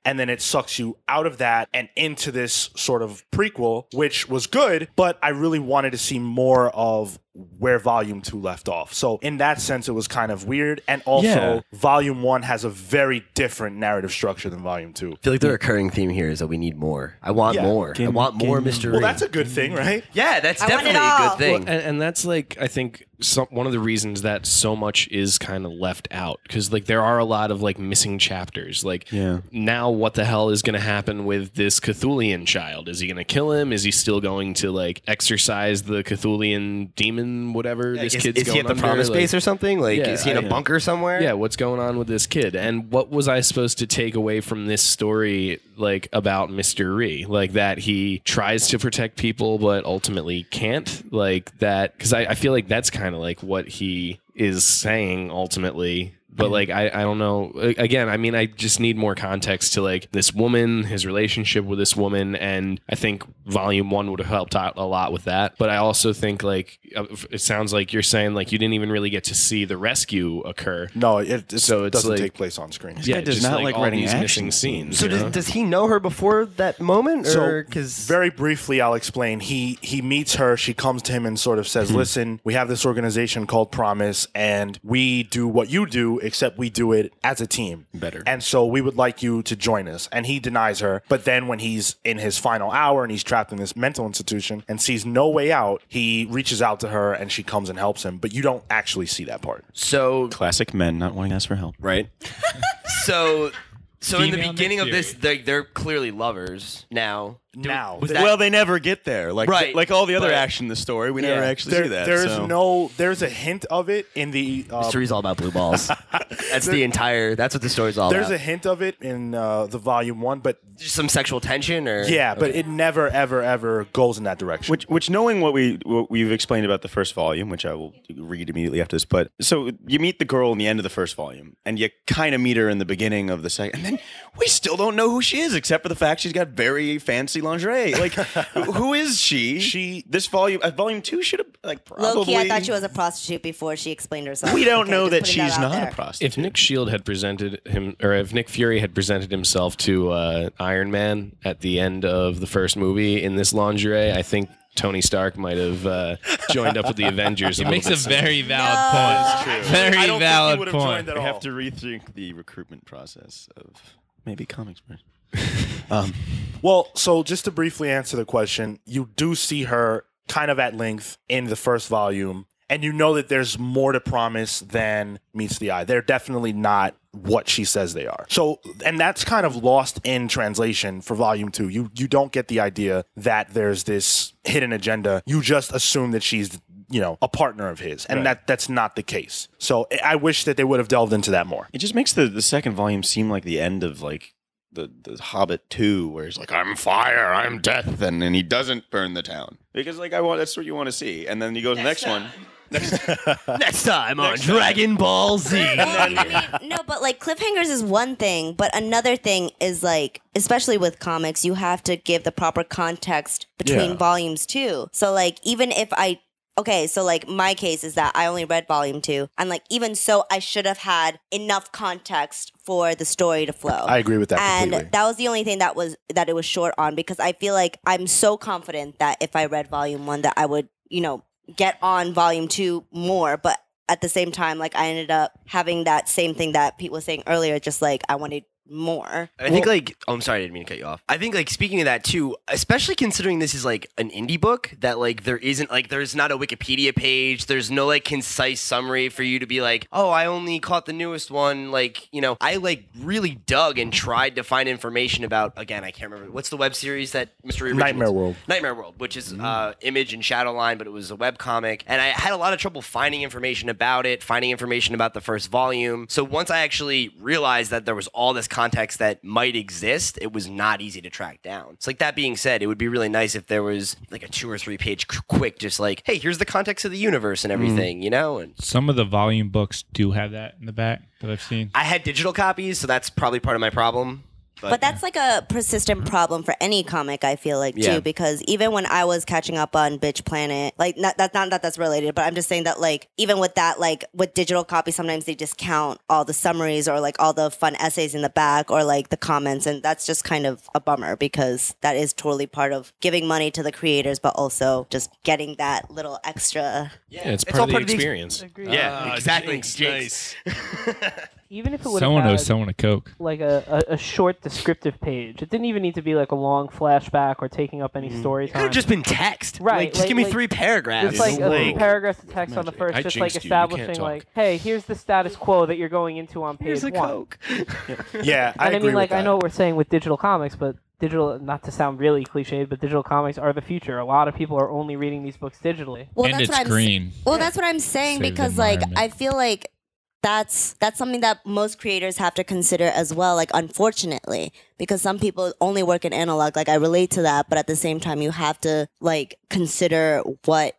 And then it sucks you out of that and into this sort of prequel, which was good, but I really wanted to see more of where volume two left off. So in that sense, it was kind of weird. And also, Yeah. volume one has a very different narrative structure than volume two. I feel like the recurring theme here is that we need more. I want Yeah. more. I Give- want more give mystery. Well, that's a good thing, right? yeah, that's I definitely a good thing. and, and that's like I think some, one of the reasons that so much is kind of left out because like there are a lot of like missing chapters. Like Yeah. now, what the hell is going to happen with this Cthulian child? Is he going to kill him? Is he still going to like exorcise the Cthulian demon? Whatever this is, kid's is going he at the under? promise Like- base or something? Like, Yeah, is he in a I- bunker somewhere? yeah, what's going on with this kid? And what was I supposed to take away from this story, like about Mr. Rhee? Like that he tries to protect people, but ultimately can't? Like that, because I, I feel like that's kind of like what he is saying ultimately. But like I, I don't know. Again, I mean, I just need more context to like this woman, his relationship with this woman, and I think Volume One would have helped out a lot with that. But I also think like uh, it sounds like you're saying like you didn't even really get to see the rescue occur. No, it, it So it's doesn't like- take place on screen. guy does just, not like all writing these action missing scenes. So does, know? does he know her before that moment, So or because very briefly, I'll explain. He he meets her. She comes to him and sort of says, "Listen, we have this organization called Promise, and we do what you do, except we do it as a team Better. And so we would like you to join us." And he denies her. But then when he's in his final hour and he's trapped in this mental institution and sees no way out, he reaches out to her and she comes and helps him. But you don't actually see that part. so Classic men not wanting to ask for help. right? so so in the Female beginning of this, they, they're clearly lovers now. Do- Now. was that- well, they never get there. Like Right, like all the other but- action in the story, we never actually There, see that. there's so. no. There's a hint of it in the. Uh, Story's all about blue balls. that's the entire. That's what the story's all about. there's a hint of it in uh, the volume one, but Just some sexual tension, or Yeah, but it never, ever, ever goes in that direction. Which, which, knowing what we what we've explained about the first volume, which I will read immediately after this, but so you meet the girl in the end of the first volume, and you kind of meet her in the beginning of the second, and then we still don't know who she is, except for the fact she's got very fancy lingerie. Like, who is she? She- this volume, uh, volume two should have like probably. Low key, I thought she was a prostitute before she explained herself. We don't Okay, know just that putting she's out not there. a prostitute. if Nick Shield had presented him, or if Nick Fury had presented himself to uh, Iron Man at the end of the first movie in this lingerie, I think Tony Stark might have uh, joined up with the Avengers. He a makes a little bit sooner. very valid point. I Very don't think he valid would've point. joined at we have to rethink the recruitment process of maybe comics. um, Well, so just to briefly answer the question, you do see her kind of at length in the first volume, and you know that there's more to promise than meets the eye. They're definitely not what she says they are. So, and that's kind of lost in translation for volume two. You you don't get the idea that there's this hidden agenda. You just assume that she's you know a partner of his, and that that's not the case. So, I- I wish that they would have delved into that more. It just makes the, the second volume seem like the end of like the, the Hobbit two, where he's like, "I'm fire, I'm death," and then he doesn't burn the town because like I want that's what you want to see, and then you go to the next one. Next time on Dragon Ball Z. Well, I mean, no, but like cliffhangers is one thing, but another thing is like, especially with comics, you have to give the proper context between Yeah. volumes too. So like, even if I, okay, so like my case is that I only read volume two, and like even so, I should have had enough context for the story to flow. I agree with that and completely. that was the only thing that was that it was short on because I feel like I'm so confident that if I read volume one, that I would, you know, get on volume two more. But at the same time, like I ended up having that same thing that Pete was saying earlier, just like I wanted more. I think like oh, I'm sorry, I didn't mean to cut you off. I think like speaking of that too, especially considering this is like an indie book that like there isn't like there's not a Wikipedia page, there's no like concise summary for you to be like, oh, I only caught the newest one. Like you know, I like really dug and tried to find information about. Again, I can't remember what's the web series that Mr. Originals- Nightmare World. Nightmare World, which is uh, Image and Shadowline, but it was a web comic, and I had a lot of trouble finding information about it, finding information about the first volume. So once I actually realized that there was all this context that might exist, it was not easy to track down. So like that being said, it would be really nice if there was like a two or three page quick, just like, hey, here's the context of the universe and mm. everything, you know. And Some of the volume books do have that in the back that I've seen. I had digital copies, so that's probably part of my problem. But that's like a persistent problem for any comic, I feel like, too, Yeah. because even when I was catching up on Bitch Planet, like, not, that's not that that's related, but I'm just saying that, like, even with that, like, with digital copies, sometimes they discount all the summaries or, like, all the fun essays in the back or, like, the comments. And that's just kind of a bummer because that is totally part of giving money to the creators, but also just getting that little extra. Yeah, it's It's part all of the part of the ex- experience. Agreed. Yeah, Ah, exactly. jinx, Jinx. Even if it would Someone have owes had someone a Coke. like a, a, a short descriptive page, it didn't even need to be like a long flashback or taking up any mm-hmm. story It could time. have just been text. Right, Like, just like- give me like- three paragraphs. Just like a few paragraphs of text on the first, I just like jinxed you. You establishing, like, hey, here's the status quo that you're going into on page Here's a one. Coke. Yeah, I and I agree mean, like, with I know what we're saying with digital comics, but digital, not to sound really cliched, but digital comics are the future. A lot of people are only reading these books digitally. Well, and that's it's what I'm green. Well, that's what I'm saying Saves the because like. I feel like that's that's something that most creators have to consider as well like unfortunately because some people only work in analog like I relate to that but at the same time you have to like consider what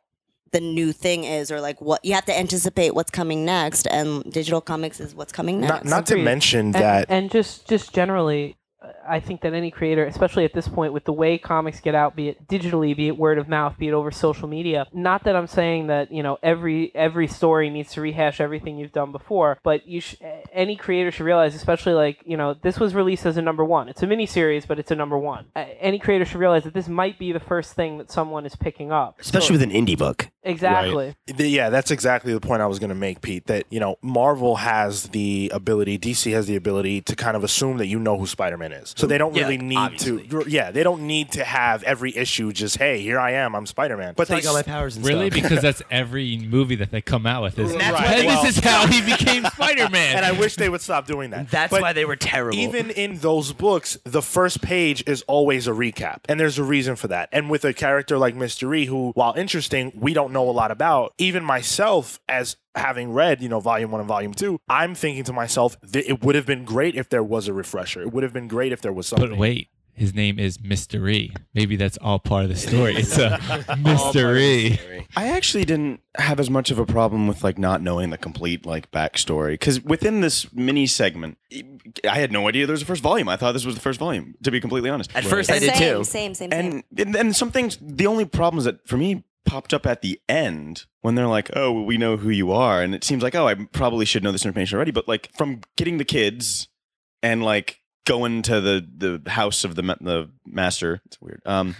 the new thing is or like what you have to anticipate what's coming next and digital comics is what's coming next. Not, not to mention And, that and just just generally, uh, I think that any creator, especially at this point, with the way comics get out, be it digitally, be it word of mouth, be it over social media. Not that I'm saying that you know every every story needs to rehash everything you've done before, but you sh- any creator should realize, especially like you know this was released as a number one. It's a mini series, but it's a number one. Uh, any creator should realize that this might be the first thing that someone is picking up, Especially with an indie book. exactly. The- Yeah, that's exactly the point I was going to make, Pete. That you know, Marvel has the ability, DC has the ability to kind of assume that you know who Spider-Man is, so they don't Yeah, really need obviously. to. Yeah, they don't need to have every issue just, hey, here I am, I'm Spider-Man. But they I got my powers and Really? stuff. Because that's every movie that they come out with. Is, And that's "Hey, well- this is how he became Spider-Man. and I wish they would stop doing that. That's But why they were terrible. Even in those books, the first page is always a recap, and there's a reason for that. And with a character like Mister Rhee, who, while interesting, we don't know a lot about. Even myself, as having read, you know, volume one and volume two, I'm thinking to myself, th- it would have been great if there was a refresher. It would have been great if there was something. But wait, his name is Mystery. Maybe that's all part of the story. It's a mystery. I actually didn't have as much of a problem with like not knowing the complete like backstory because within this mini segment, I had no idea there was a first volume. I thought this was the first volume. To be completely honest, At first, I did same, too. same, same, same. and and, and some things. The only problems that for me popped up at the end when they're like, "Oh, well, we know who you are," and it seems like, "Oh, I probably should know this information already." But like from getting the kids and like going to the the house of the the master, it's weird. Um,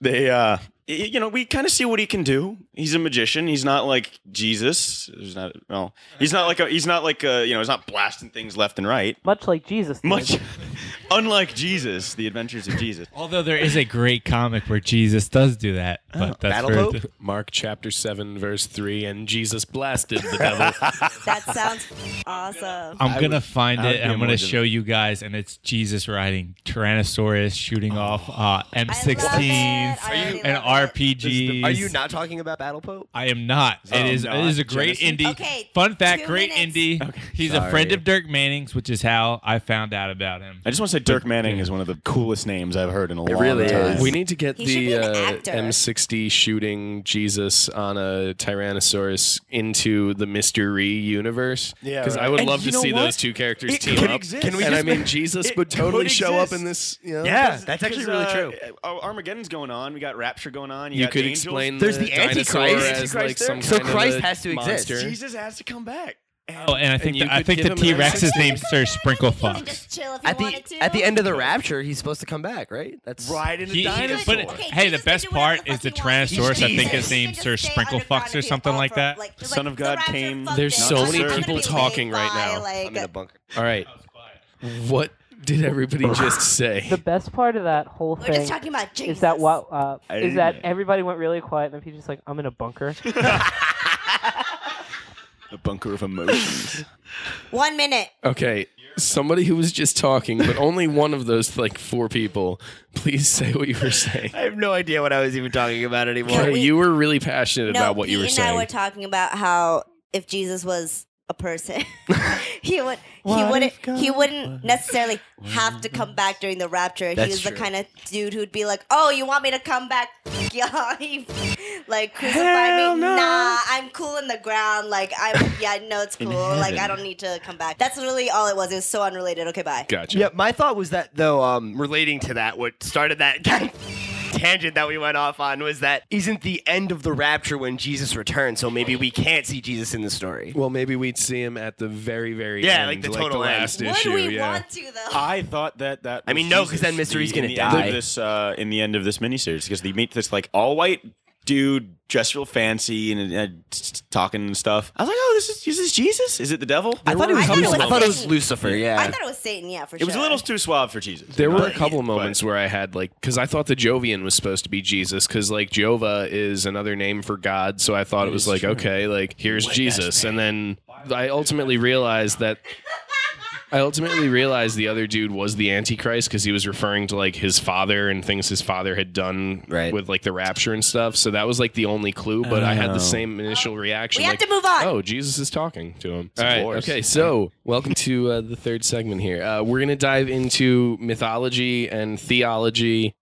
they uh. Y- You know, we kind of see what he can do. He's a magician. He's not like Jesus. He's not. Well, he's not like a. He's not like a. You know, he's not blasting things left and right. Much like Jesus. did. Much, unlike Jesus, the Adventures of Jesus. Although there is a great comic where Jesus does do that, but that's Battle Pope? the- Mark chapter 7, verse 3, and Jesus blasted the devil. that sounds awesome. I'm gonna would- find would it and I'm gonna than- show you guys, and it's Jesus riding Tyrannosaurus shooting off uh, I love it. M16s I and love it. RPGs. Are you not talking about Battle Pope? I am not. Oh, it is. no, it is a great Genesis? indie. Okay, Fun fact: two great minutes. indie. He's a friend Sorry. of Dirk Manning's, which is how I found out about him. I just want to say Dirk Manning is one of the coolest names I've heard in a long really time. is. we need to get He should the an uh, actor. M60 shooting Jesus on a Tyrannosaurus into the Mister Rhee universe. Yeah, Because I would And love you to know see what? those two characters It team could up. exist. Can we And I I mean, mean, Jesus it would totally could show up exist. in this. You know? Yeah, that's actually really true. Uh, Armageddon's going on. We got Rapture going on. You, You could angels. explain There's the, the Antichrist. as Antichrist like some So kind Christ of has to exist. monster. Jesus has to come back. Oh, and I think you the, I think the give him an T Rex is named Sir Sprinkle Fox. Just chill if you At the to. at the end of the rapture, he's supposed to come back, right? That's right in the he- dinosaur. but Okay, hey, the best part the is the fuck he. Tyrannosaurus. I think his He can name's Sir Sprinkle Fox or something like that. like- The Son of God the came- There's so many people talking right now. I'm in a bunker. All right. What did everybody just say? The best part of that whole We're thing just talking about Jesus. is that what uh, is that know. everybody went really quiet and then Pete's just like, I'm in a bunker. A bunker of emotions. One minute. Okay, somebody who was just talking, but only one of those like four people. Please say what you were saying. I have no idea what I was even talking about anymore. Okay, we- you were really passionate no, about what Pete you were saying. You and saying. I were talking about how if Jesus was a person, he would he wouldn't he wouldn't necessarily have to come back during the rapture. he That's was the kind of dude who'd be like, "Oh, you want me to come back? Yeah, you- like crucify Hell me? no. Nah, I'm cool in the ground. Like I'm yeah, no, it's cool. Like I don't need to come back. That's really all it was. It was so unrelated. Okay, bye. Gotcha. Yeah, my thought was that though, um, relating to that, what started that tangent that we went off on was that isn't the end of the rapture when Jesus returns, so maybe we can't see Jesus in the story. Well, maybe we'd see him at the very, very Yeah, end, like the total end. last Would issue. we yeah. want to though? I thought that that. I was mean, no, 'cause Jesus then Mister Rhee's the- gonna the end die. of this uh, in the end of this miniseries because they meet this like all white dude dressed real fancy and uh, t- talking and stuff. I was like, oh, this is is this Jesus? Is it the devil? I thought it was, I thought it Lucifer. was I thought it was Lucifer. Yeah. I thought it was Satan. Yeah, for It sure. It was a little too suave for Jesus. There were a couple but- moments where I had like, because I thought the Jovian was supposed to be Jesus, because like Jova is another name for God, so I thought it, It was like, true. okay, like here's Wet-ass Jesus, and then I ultimately realized that. I ultimately realized the other dude was the Antichrist because he was referring to like his father and things his father had done Right. with like the rapture and stuff. So that was like the only clue. But I had Oh. the same initial reaction. We have to move on. Oh, Jesus is talking to him. It's All right. divorce. Okay. So, welcome to uh, the third segment here. Uh, we're going to dive into mythology and theology.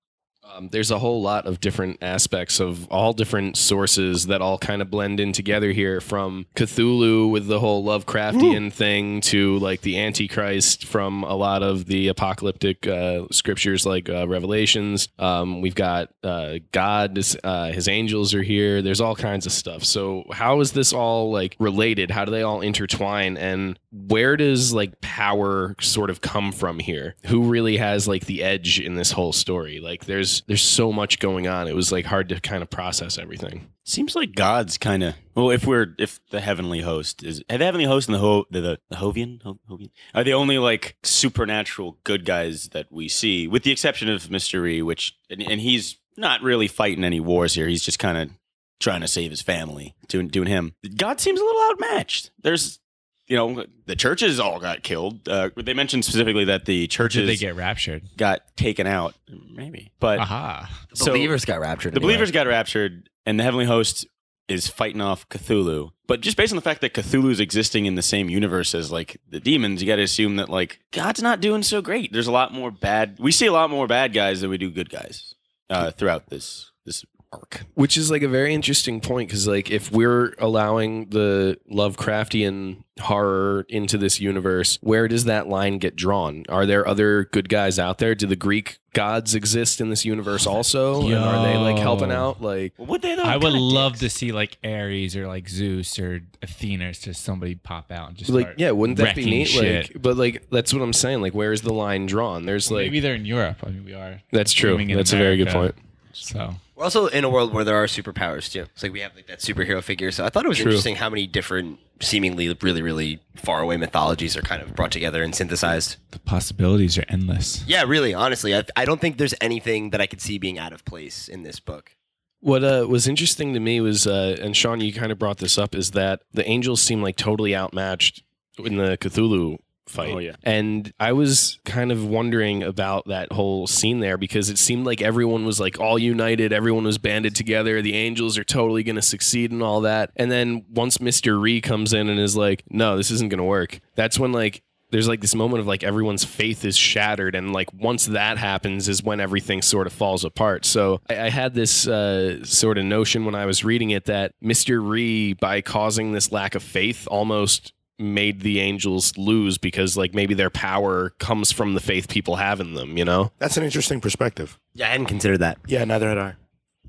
Um, there's a whole lot of different aspects of all different sources that all kind of blend in together here from Cthulhu with the whole Lovecraftian thing to like the Antichrist from a lot of the apocalyptic uh, scriptures like uh, Revelations. Um, we've got uh, God, his, uh, his angels are here. There's all kinds of stuff. So, how is this all like related? How do they all intertwine? And where does like power sort of come from here? Who really has like the edge in this whole story? Like, there's there's so much going on. It was like hard to kind of process everything. Seems like God's kind of well. If we're if the heavenly host is the heavenly host and the ho the the, the Hovian, Ho- Hovian are the only like supernatural good guys that we see, with the exception of Mister Rhee, which and, and he's not really fighting any wars here. He's just kind of trying to save his family, doing doing him. God seems a little outmatched. There's you know the churches all got killed. Uh, they mentioned specifically that the Did churches they get raptured? got taken out, maybe, but Aha. The so- believers got raptured. the anyway. believers got raptured, and the heavenly host is fighting off Cthulhu. But just based on the fact that Cthulhu is existing in the same universe as like the demons, you got to assume that like God's not doing so great. There's a lot more bad. We see a lot more bad guys than we do good guys uh, throughout this this arc. Which is like a very interesting point because, like, if we're allowing the Lovecraftian horror into this universe, where does that line get drawn? Are there other good guys out there? Do the Greek gods exist in this universe also? And are they like helping out? Like, Well, would they though? I would Kinda love dicks. to see like Ares or like Zeus or Athena or just somebody pop out and just like, start yeah, wouldn't that be wrecking neat? shit. Like, but like, that's what I'm saying. Like, where is the line drawn? There's like, Maybe they're in Europe. I mean, we are. that's true. booming in That's a very good America. point. So We're also in a world where there are superpowers too. It's like we have like that superhero figure. So I thought it was True. interesting how many different, seemingly really, really far away mythologies are kind of brought together and synthesized. the possibilities are endless. Yeah, really. Honestly, I, I don't think there's anything that I could see being out of place in this book. What uh, was interesting to me was, uh, and Sean, you kind of brought this up, is that the angels seem like totally outmatched in the Cthulhu fight. Oh, yeah. And I was kind of wondering about that whole scene there because it seemed like everyone was like all united, everyone was banded together, the angels are totally going to succeed and all that. And then once Mr. Rhee comes in and is like, no, this isn't going to work, that's when like there's like this moment of like everyone's faith is shattered and like once that happens is when everything sort of falls apart so i, I had this uh, sort of notion when i was reading it that mr rhee by causing this lack of faith almost made the angels lose because like maybe their power comes from the faith people have in them you know That's an interesting perspective. Yeah, I hadn't considered that. Yeah, neither had I.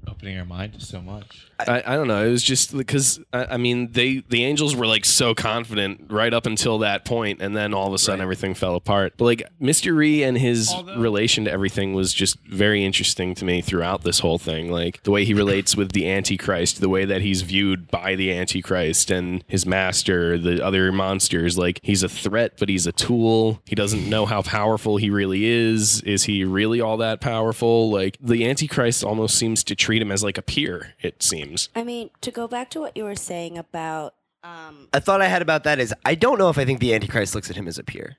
opening our mind to so much. I, I don't know. It was just because I, I mean they the angels were like so confident right up until that point, and then all of a sudden everything fell apart. But like Mr. Rhee and his Although- relation to everything was just very interesting to me throughout this whole thing. Like the way he relates with the Antichrist, the way that he's viewed by the Antichrist and his master, the other monsters. Like he's a threat, but he's a tool. He doesn't know how powerful he really is. Is he really all that powerful? Like the Antichrist almost seems to treat him as like a peer. It seems. I mean, to go back to what you were saying about um, A thought I had about that is I don't know if I think the Antichrist looks at him as a peer.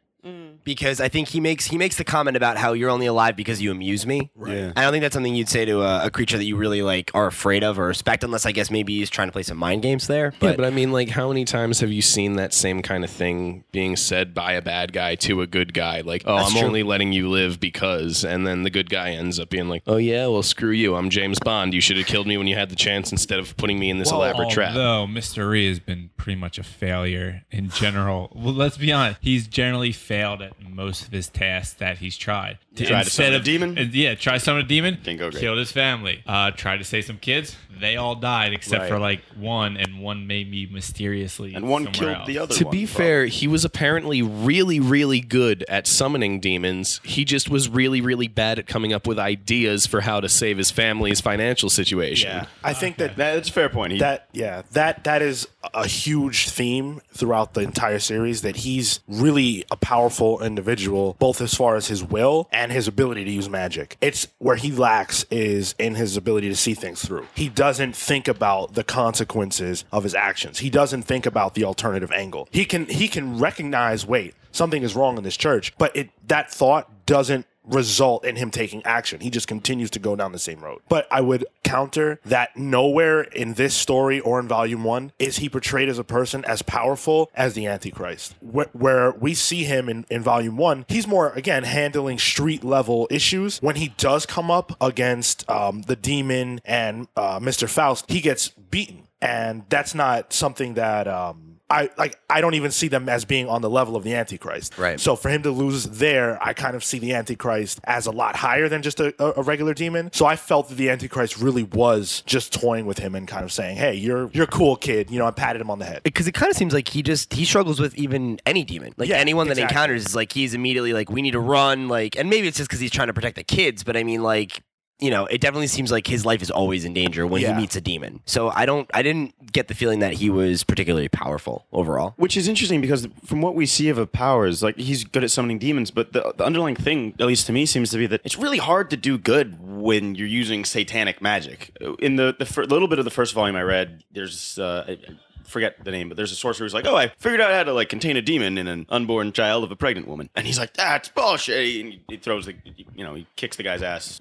Because I think he makes he makes the comment about how you're only alive because you amuse me. Right. I don't think that's something you'd say to a, a creature that you really like are afraid of or respect, unless I guess maybe he's trying to play some mind games there. yeah, But, but I mean, like, how many times have you seen that same kind of thing being said by a bad guy to a good guy? Like, oh, I'm true. only letting you live because, and then the good guy ends up being like, oh yeah, well, screw you. I'm James Bond. You should have killed me when you had the chance instead of putting me in this elaborate trap. Although Mr. Rhee has been pretty much a failure in general. Well, let's be honest. He's generally failed at most of his tasks that he's tried. Tried to summon a demon? uh, yeah, try to summon a demon. Didn't go great. Killed his family. Uh, tried to save some kids. They all died except Right. for like one, and one made me mysteriously. And one somewhere killed else. the other To one. be fair, he was apparently really, really good at summoning demons. He just was really, really bad at coming up with ideas for how to save his family's financial situation. Yeah, I think that That's a fair point. He, that yeah that that is a huge theme throughout the entire series that he's really a powerful individual both as far as his will and his ability to use magic. It's where he lacks is in his ability to see things through. He doesn't think about the consequences of his actions. He doesn't think about the alternative angle. He can he can recognize wait something is wrong in this church but it that thought doesn't result in him taking action. He just continues to go down the same road. But I would counter that nowhere in this story or in volume one is he portrayed as a person as powerful as the Antichrist. Where, where we see him in, in volume one, he's more, again, handling street level issues. When he does come up against um, the demon and uh, Mr. Faust, he gets beaten. And that's not something that. Um, I like I don't even see them as being on the level of the Antichrist. Right. So for him to lose there, I kind of see the Antichrist as a lot higher than just a, a, regular demon. So I felt that the Antichrist really was just toying with him and kind of saying, "Hey, you're you're a cool kid." You know, I patted him on the head. because it kind of seems like he just he struggles with even any demon like Yeah, anyone that exactly. encounters is like he's immediately like we need to run like and maybe it's just because he's trying to protect the kids but i mean like you know it definitely seems like his life is always in danger when Yeah. he meets a demon so i don't i didn't get the feeling that he was particularly powerful overall Which is interesting because from what we see of his powers, like he's good at summoning demons, but the, the underlying thing, at least to me, seems to be that it's really hard to do good when you're using satanic magic. In the the fir- little bit of the first volume I read, there's uh, forget the name, but there's a sorcerer who's like, "Oh, I figured out how to like contain a demon in an unborn child of a pregnant woman," and he's like, "That's bullshit." And he throws the, you know, he kicks the guy's ass.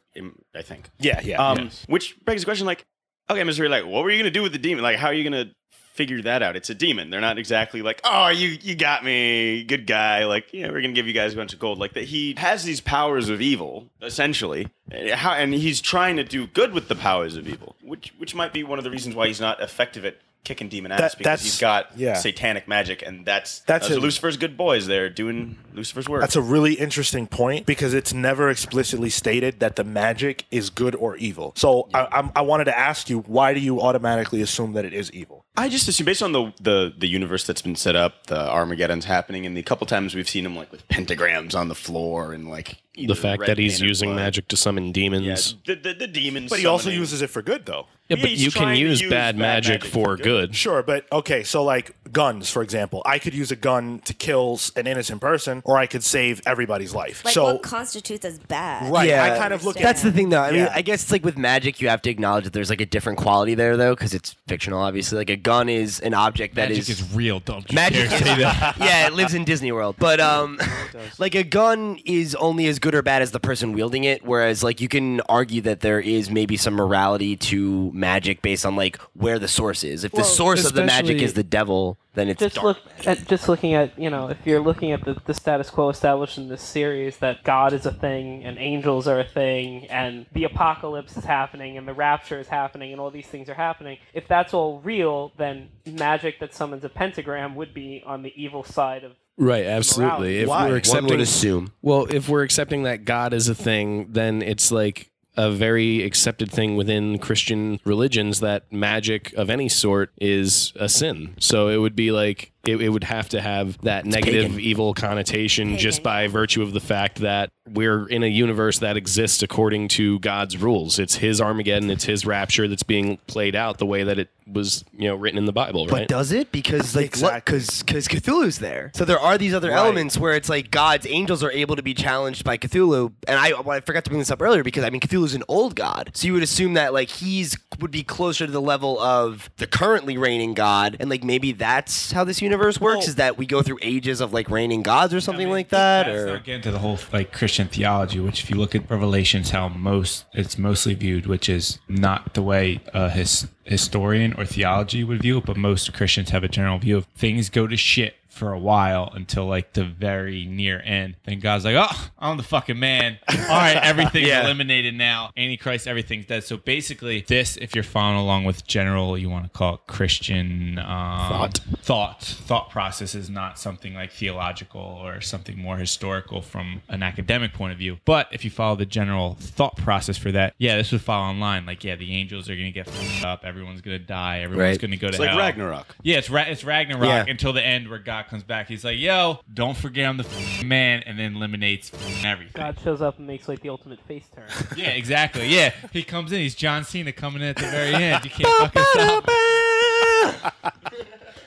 I think. Yeah, yeah. Um, Which begs the question, like, okay, Mr. Like, what were you gonna do with the demon? Like, how are you gonna figure that out? It's a demon. They're not exactly like, oh, you you got me, good guy. Like, yeah, we're gonna give you guys a bunch of gold. Like that, he has these powers of evil, essentially. Uh, How, and he's trying to do good with the powers of evil, which which might be one of the reasons why he's not effective at kicking demon ass That- because he's got yeah. satanic magic, and that's That's those are Lucifer's good boys. They're doing Lucifer's work. That's a really interesting point because it's never explicitly stated that the magic is good or evil. So I, I'm, I wanted to ask you, why do you automatically assume that it is evil? I just assume based on the, the the universe that's been set up, the Armageddon's happening, and the couple times we've seen him like with pentagrams on the floor and like The fact that he's using blood. magic to summon demons. Yeah, the, the, the demons. But he also uses it for good, though. Yeah, but he's you can use, use bad, bad magic, magic for for good. good. Sure, but okay, so like guns, for example, I could use a gun to kill an innocent person, or I could save everybody's life. like so what constitutes as bad? Right, Yeah, I kind of look at That's the thing, though. I mean, I guess it's like with magic, you have to acknowledge that there's like a different quality there, though, because it's fictional. Obviously, like a gun is an object that Magic is is real. Don't you Magic dare say that. yeah, it lives in Disney World. But um, like a gun is only as good or bad as the person wielding it. Whereas like you can argue that there is maybe some morality to magic based on like where the source is. If the source of the magic is the devil, then it's just dark. look at just looking at you know if you're looking at the, the status quo established in this series that God is a thing and angels are a thing and the apocalypse is happening and the rapture is happening and all these things are happening if that's all real then magic that summons a pentagram would be on the evil side of Right, absolutely. If Why? We're accepting, One would assume. well, if we're accepting that God is a thing, then it's like a very accepted thing within Christian religions that magic of any sort is a sin. So it would be like it, it would have to have that negative pagan. evil connotation just by virtue of the fact that we're in a universe that exists according to God's rules. It's his Armageddon, it's his rapture that's being played out the way that it was, you know, written in the Bible, But does it? Because like Exactly. because because Cthulhu's there. So there are these other Right. elements where it's like God's angels are able to be challenged by Cthulhu. And I well, I forgot to bring this up earlier because I mean Cthulhu's an old god. So you would assume that like he's would be closer to the level of the currently reigning god and like maybe that's how this universe works Well- is that we go through ages of like reigning gods or something like that or not getting to the whole like Christian theology, which if you look at Revelations, how most it's mostly viewed, which is not the way a his, historian or theology would view it, but most Christians have a general view of things go to shit for a while until like the very near end. Then God's like, oh, I'm the fucking man. All right, everything's Yeah. eliminated now. Antichrist, everything's dead. So basically, this, if you're following along with general, you want to call it Christian um, Thought. thought thought process is not something like theological or something more historical from an academic point of view but if you follow the general thought process for that yeah this would follow online like yeah the angels are gonna get fucked up everyone's gonna die everyone's Right. gonna go It's to like hell Ragnarok. yeah it's, Ra- it's ragnarok Yeah. until the end where god comes back he's like yo don't forget i'm the man and then eliminates everything God shows up and makes like the ultimate face turn. yeah exactly yeah he comes in he's john cena coming in at the very end you can't fucking stop I,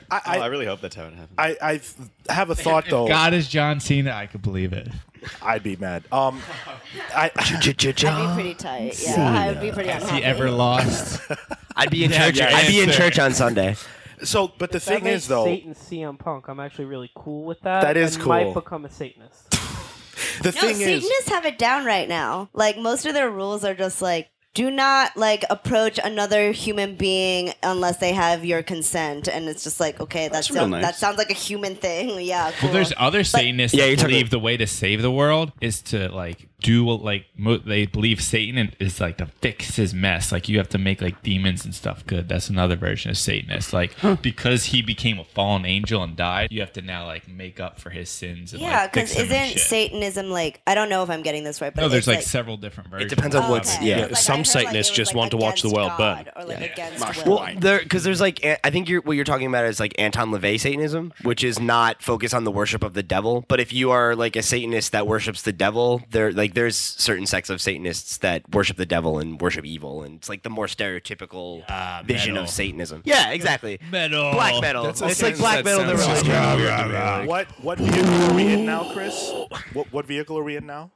Oh, I I, really hope that's how it happens. I, I have a thought if though. god is john cena i could believe it I'd be mad. Um, I, I'd be pretty tight. Yeah, I would be pretty has unhappy. he ever lost I'd be in Yeah, church yeah, I'd be in church on Sunday. So, but the That thing makes is though, Satan CM Punk. I'm actually really cool with that. That is and cool. Might become a Satanist. the No, thing is, Satanists have it down right now. Like most of their rules are just like do not like approach another human being unless they have your consent, and it's just like okay, that That's sounds nice. that sounds like a human thing. Yeah, cool. Well, there's other Satanists Yeah, that you're talking- believe the way to save the world is to like do like mo- they believe Satan is like to fix his mess. Like you have to make like demons and stuff good. That's another version of Satanist. Like because he became a fallen angel and died, you have to now like make up for his sins. And, yeah, because him and isn't shit. Satanism like I don't know if I'm getting this right, but No, there's it's like, several different versions. It depends on Oh, what's- okay. yeah. It's like, Some I heard, like, Satanists just like, want to watch the against world burn. Or like Yeah. against will. Well, there because there's like I think you're what you're talking about is like Anton LaVey Satanism, which is not focused on the worship of the devil. But if you are like a Satanist that worships the devil, there like there's certain sects of Satanists that worship the devil and worship evil, and it's like the more stereotypical Ah, vision metal. of Satanism. Yeah, exactly. metal. Black metal. That's- it's like black metal. The sounds religion. so weird to me, like- what what vehicle are we in now, Chris? What what vehicle are we in now?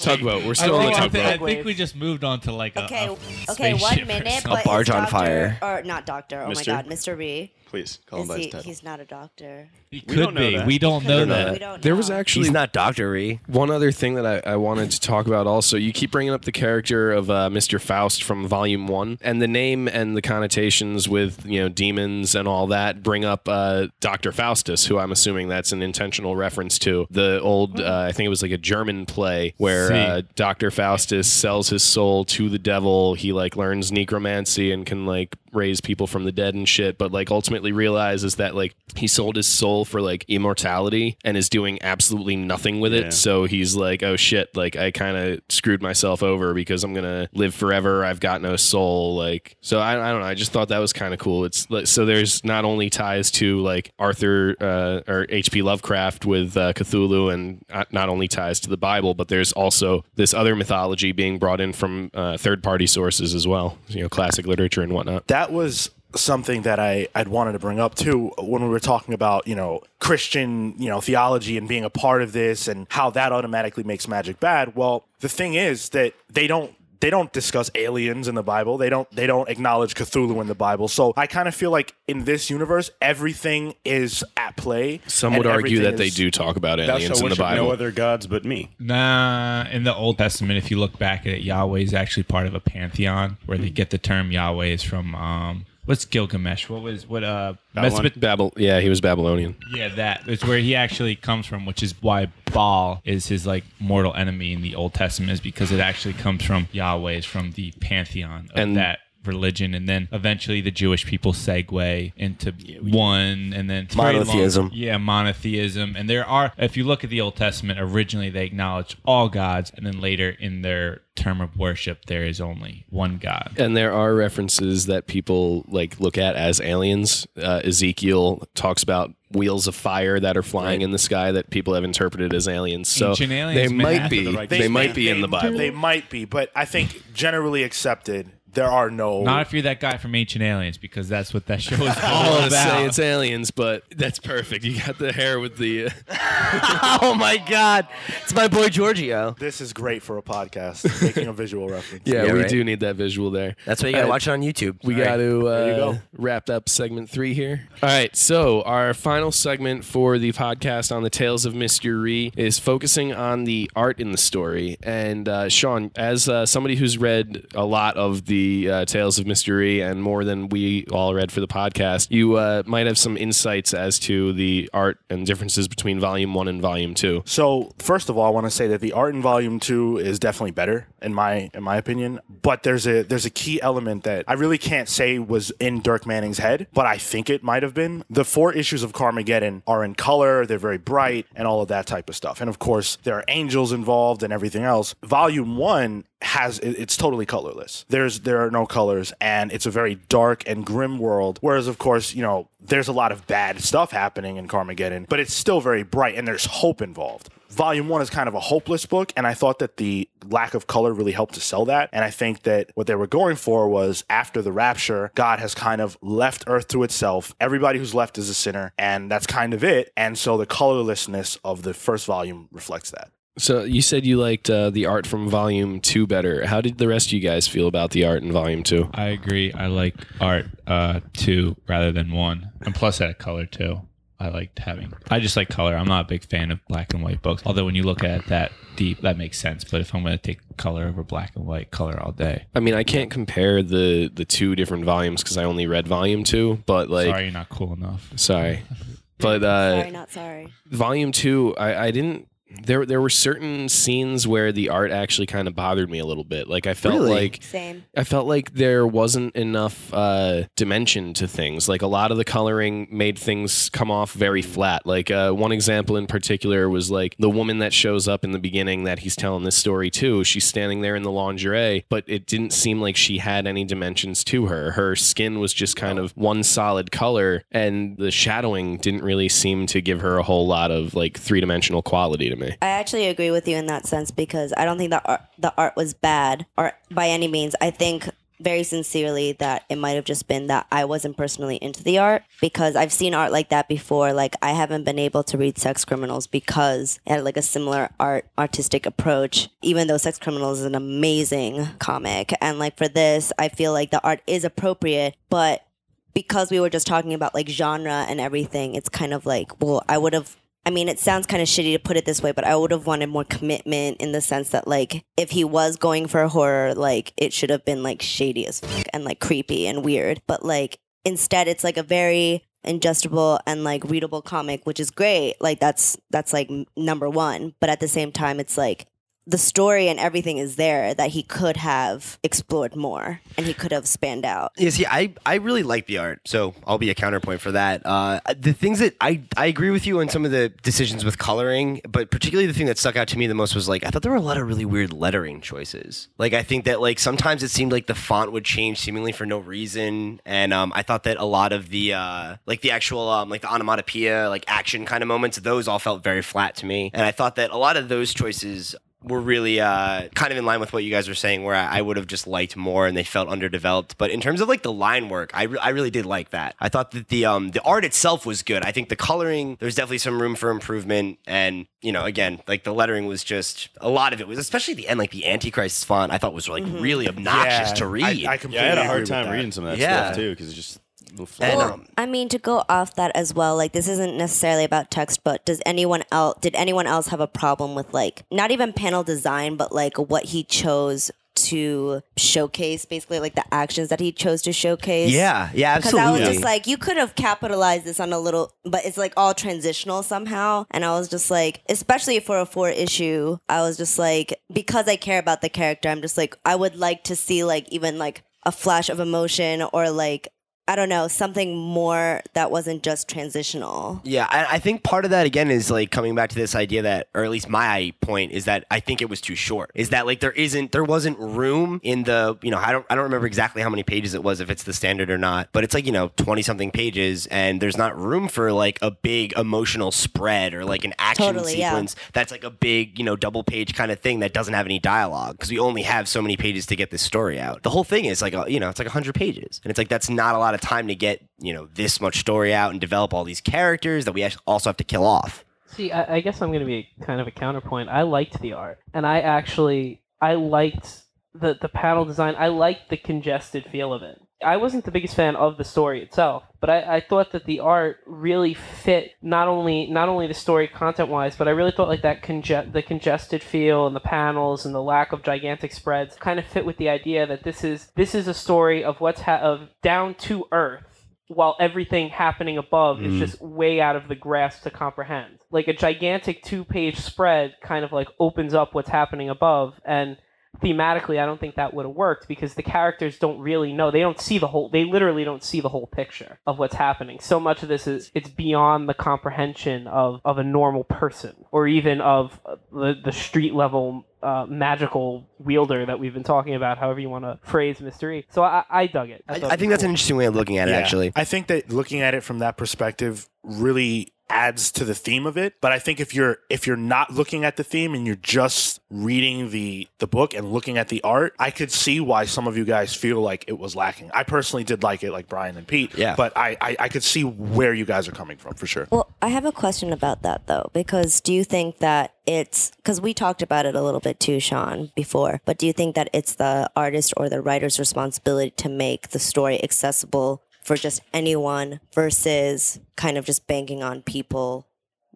Tugboat. We're still on the think, I, think, I think we just moved on to like a, Okay, a okay, one spaceship or minute, something. but barge is on Doctor- fire. Or not doctor. Oh Mister? my god, Mr. Rhee. Please call him Is by his he, title. he's not a doctor. He We could don't know be. that. We don't know don't know that. We don't There was know. actually He's not Doctor Rhee. One other thing that I, I wanted to talk about also, you keep bringing up the character of uh, Mr. Faust from Volume 1, and the name and the connotations with, you know, demons and all that bring up uh, Dr. Faustus, who I'm assuming that's an intentional reference to. The old, uh, I think it was like a German play where uh, Dr. Faustus sells his soul to the devil. He, like, learns necromancy and can, like, raise people from the dead and shit, but, like, ultimately realizes that, like, he sold his soul for, like, immortality and is doing absolutely nothing with it. Yeah. So he's like, oh shit, like I kind of screwed myself over because I'm gonna live forever. I've got no soul. Like, so I, I don't know. I just thought that was kind of cool. It's like, so there's not only ties to like Arthur uh, or H.P. Lovecraft with uh, Cthulhu, and not- not only ties to the Bible, but there's also this other mythology being brought in from uh, third party sources as well. You know, classic literature and whatnot. That was something that I I'd wanted to bring up too when we were talking about you know Christian you know theology and being a part of this and how that automatically makes magic bad. Well, the thing is that they don't they don't discuss aliens in the Bible. They don't they don't acknowledge Cthulhu in the Bible. So I kind of feel like in this universe everything is at play. Some would argue everything that they do talk about aliens in the Bible. no other gods but me. Nah, in the Old Testament, if you look back at it, Yahweh is actually part of a pantheon where they get the term Yahweh is from. Um, what's Gilgamesh? What was what? Uh, Babylon? Babel, yeah, he was Babylonian. yeah, that it's where he actually comes from, which is why Baal is his like mortal enemy in the Old Testament, is because it actually comes from Yahweh, is from the pantheon of And that religion, and then eventually the Jewish people segue into one, and then it's very long- Monotheism. yeah, monotheism. And there are, if you look at the Old Testament, originally they acknowledge all gods, and then later in their term of worship, there is only one God. And there are references that people like look at as aliens. Uh, Ezekiel talks about wheels of fire that are flying in the sky that people have interpreted as aliens. So aliens, they might be. the right They, might be in the Bible. They might be, but I think generally accepted, there are no. Not if you're that guy from Ancient Aliens, because that's what that show is I all want to say about. it's aliens, but that's perfect. You got the hair with the. Uh, oh my God, it's my boy Giorgio. this is great for a podcast, making a visual reference. yeah, Yeah, we right. do need that visual there. That's why you gotta Uh, watch it on YouTube. We All right. got to uh, There you go. wrap up segment three here. All right, so our final segment for the podcast on the Tales of Mr. Rhee is focusing on the art in the story. And uh, Sean, as uh, somebody who's read a lot of the uh, Tales of Mister Rhee and more than we all read for the podcast, you uh, might have some insights as to the art and differences between Volume One and Volume Two. So first of all, I want to say that the art in Volume Two is definitely better in my in my opinion. But there's a there's a key element that I really can't say was in Dirk Manning's head, but I think it might have been. The four issues of Karmageddon are in color, they're very bright, and all of that type of stuff. And of course, there are angels involved and everything else. Volume One has it's totally colorless. There's there are no colors, and it's a very dark and grim world. Whereas, of course, you know there's a lot of bad stuff happening in Karmageddon, but it's still very bright and there's hope involved. Volume one is kind of a hopeless book, and I thought that the lack of color really helped to sell that. And I think that what they were going for was after the rapture, God has kind of left Earth to itself. Everybody who's left is a sinner, and that's kind of it. And so the colorlessness of the first volume reflects that. So you said you liked uh, the art from Volume Two better. How did the rest of you guys feel about the art in Volume Two? I agree. I like art uh, two rather than one, and plus that color too. I liked having. I just like color. I'm not a big fan of black and white books. Although when you look at it that deep, that makes sense. But if I'm going to take color over black and white, color all day. I mean, I can't compare the the two different volumes because I only read Volume Two. But like, Sorry, you're not cool enough. sorry. But uh, sorry, not sorry. Volume Two, I, I didn't. There, there were certain scenes where the art actually kind of bothered me a little bit. Like I felt Really? like Same. I felt like there wasn't enough uh, dimension to things. Like a lot of the coloring made things come off very flat. Like uh, one example in particular was like the woman that shows up in the beginning that he's telling this story to. She's standing there in the lingerie, but it didn't seem like she had any dimensions to her. Her skin was just kind of one solid color, and the shadowing didn't really seem to give her a whole lot of like three dimensional quality to me. I actually agree with you in that sense because I don't think the art the art was bad or by any means. I think very sincerely that it might have just been that I wasn't personally into the art because I've seen art like that before. Like I haven't been able to read Sex Criminals because it had like a similar art artistic approach. Even though Sex Criminals is an amazing comic, and like for this, I feel like the art is appropriate, but because we were just talking about like genre and everything, it's kind of like, well, I would have. I mean, it sounds kind of shitty to put it this way, but I would have wanted more commitment in the sense that, like, if he was going for a horror, like, it should have been like shady as fuck and like creepy and weird. But like, instead, it's like a very ingestible and like readable comic, which is great. Like, that's that's like number one. But at the same time, it's like the story and everything is there that he could have explored more and he could have spanned out. Yeah, see, I, I really like the art, so I'll be a counterpoint for that. Uh, the things that I, I agree with you on some of the decisions with coloring, but particularly the thing that stuck out to me the most was like I thought there were a lot of really weird lettering choices. Like I think that like sometimes it seemed like the font would change seemingly for no reason, and um, I thought that a lot of the uh, like the actual um, like the onomatopoeia like action kind of moments, those all felt very flat to me, and I thought that a lot of those choices were really uh, kind of in line with what you guys were saying, where I, I would have just liked more and they felt underdeveloped. But in terms of like the line work, I, re- I really did like that. I thought that the um, the art itself was good. I think the coloring there's definitely some room for improvement. And you know, again, like the lettering was just a lot of it was, especially the end, like the Antichrist font. I thought was like really obnoxious Yeah, to read. I, I completely Yeah, I had a hard time reading some of that Yeah. stuff too because it's just a little And, um, I mean, to go off that as well, like this isn't necessarily about text, but does anyone else did anyone else have a problem with like not even panel design, but like what he chose to showcase, basically like the actions that he chose to showcase? yeah, yeah, absolutely. Because I was just like, you could have capitalized this on a little, but it's like all transitional somehow. And I was just like, especially for a four issue, I was just like, because I care about the character, I'm just like, I would like to see like even like a flash of emotion or like I don't know, something more that wasn't just transitional. Yeah, I, I think part of that again is like coming back to this idea that, or at least my point is that I think it was too short. Is that like there isn't, there wasn't room in the, you know, I don't, I don't remember exactly how many pages it was, if it's the standard or not, but it's like you know twenty something pages, and there's not room for like a big emotional spread or like an action Totally, yeah. sequence that's like a big, you know, double page kind of thing that doesn't have any dialogue because we only have so many pages to get this story out. The whole thing is like, a, you know, it's like 100 pages. And it's like, that's not a lot of time to get, you know, this much story out and develop all these characters that we also have to kill off. See, I, I guess I'm going to be kind of a counterpoint. I liked the art, and I actually I liked the the panel design. I liked the congested feel of it. I wasn't the biggest fan of the story itself, but I, I thought that the art really fit not only not only the story content wise, but I really thought like that conge- the congested feel and the panels and the lack of gigantic spreads kind of fit with the idea that this is this is a story of what's ha- of down to earth while everything happening above is mm-hmm. just way out of the grasp to comprehend. Like a gigantic two page spread kind of like opens up what's happening above and thematically I don't think that would have worked because the characters don't really know. They don't see the whole they literally don't see the whole picture of what's happening. So much of this is it's beyond the comprehension of, of a normal person or even of uh, the, the street level uh, magical wielder that we've been talking about, however you want to phrase Mister Rhee. So I, I dug it. I, I think was that's an interesting way of looking at it, Yeah. actually. I think that looking at it from that perspective really adds to the theme of it. But I think if you're if you're not looking at the theme and you're just reading the the book and looking at the art, I could see why some of you guys feel like it was lacking. I personally did like it, like Brian and Pete. Yeah. But I I, I could see where you guys are coming from for sure. Well, I have a question about that though, because do you think that it's because we talked about it a little bit too, Sean, before, but do you think that it's the artist or the writer's responsibility to make the story accessible for just anyone versus kind of just banking on people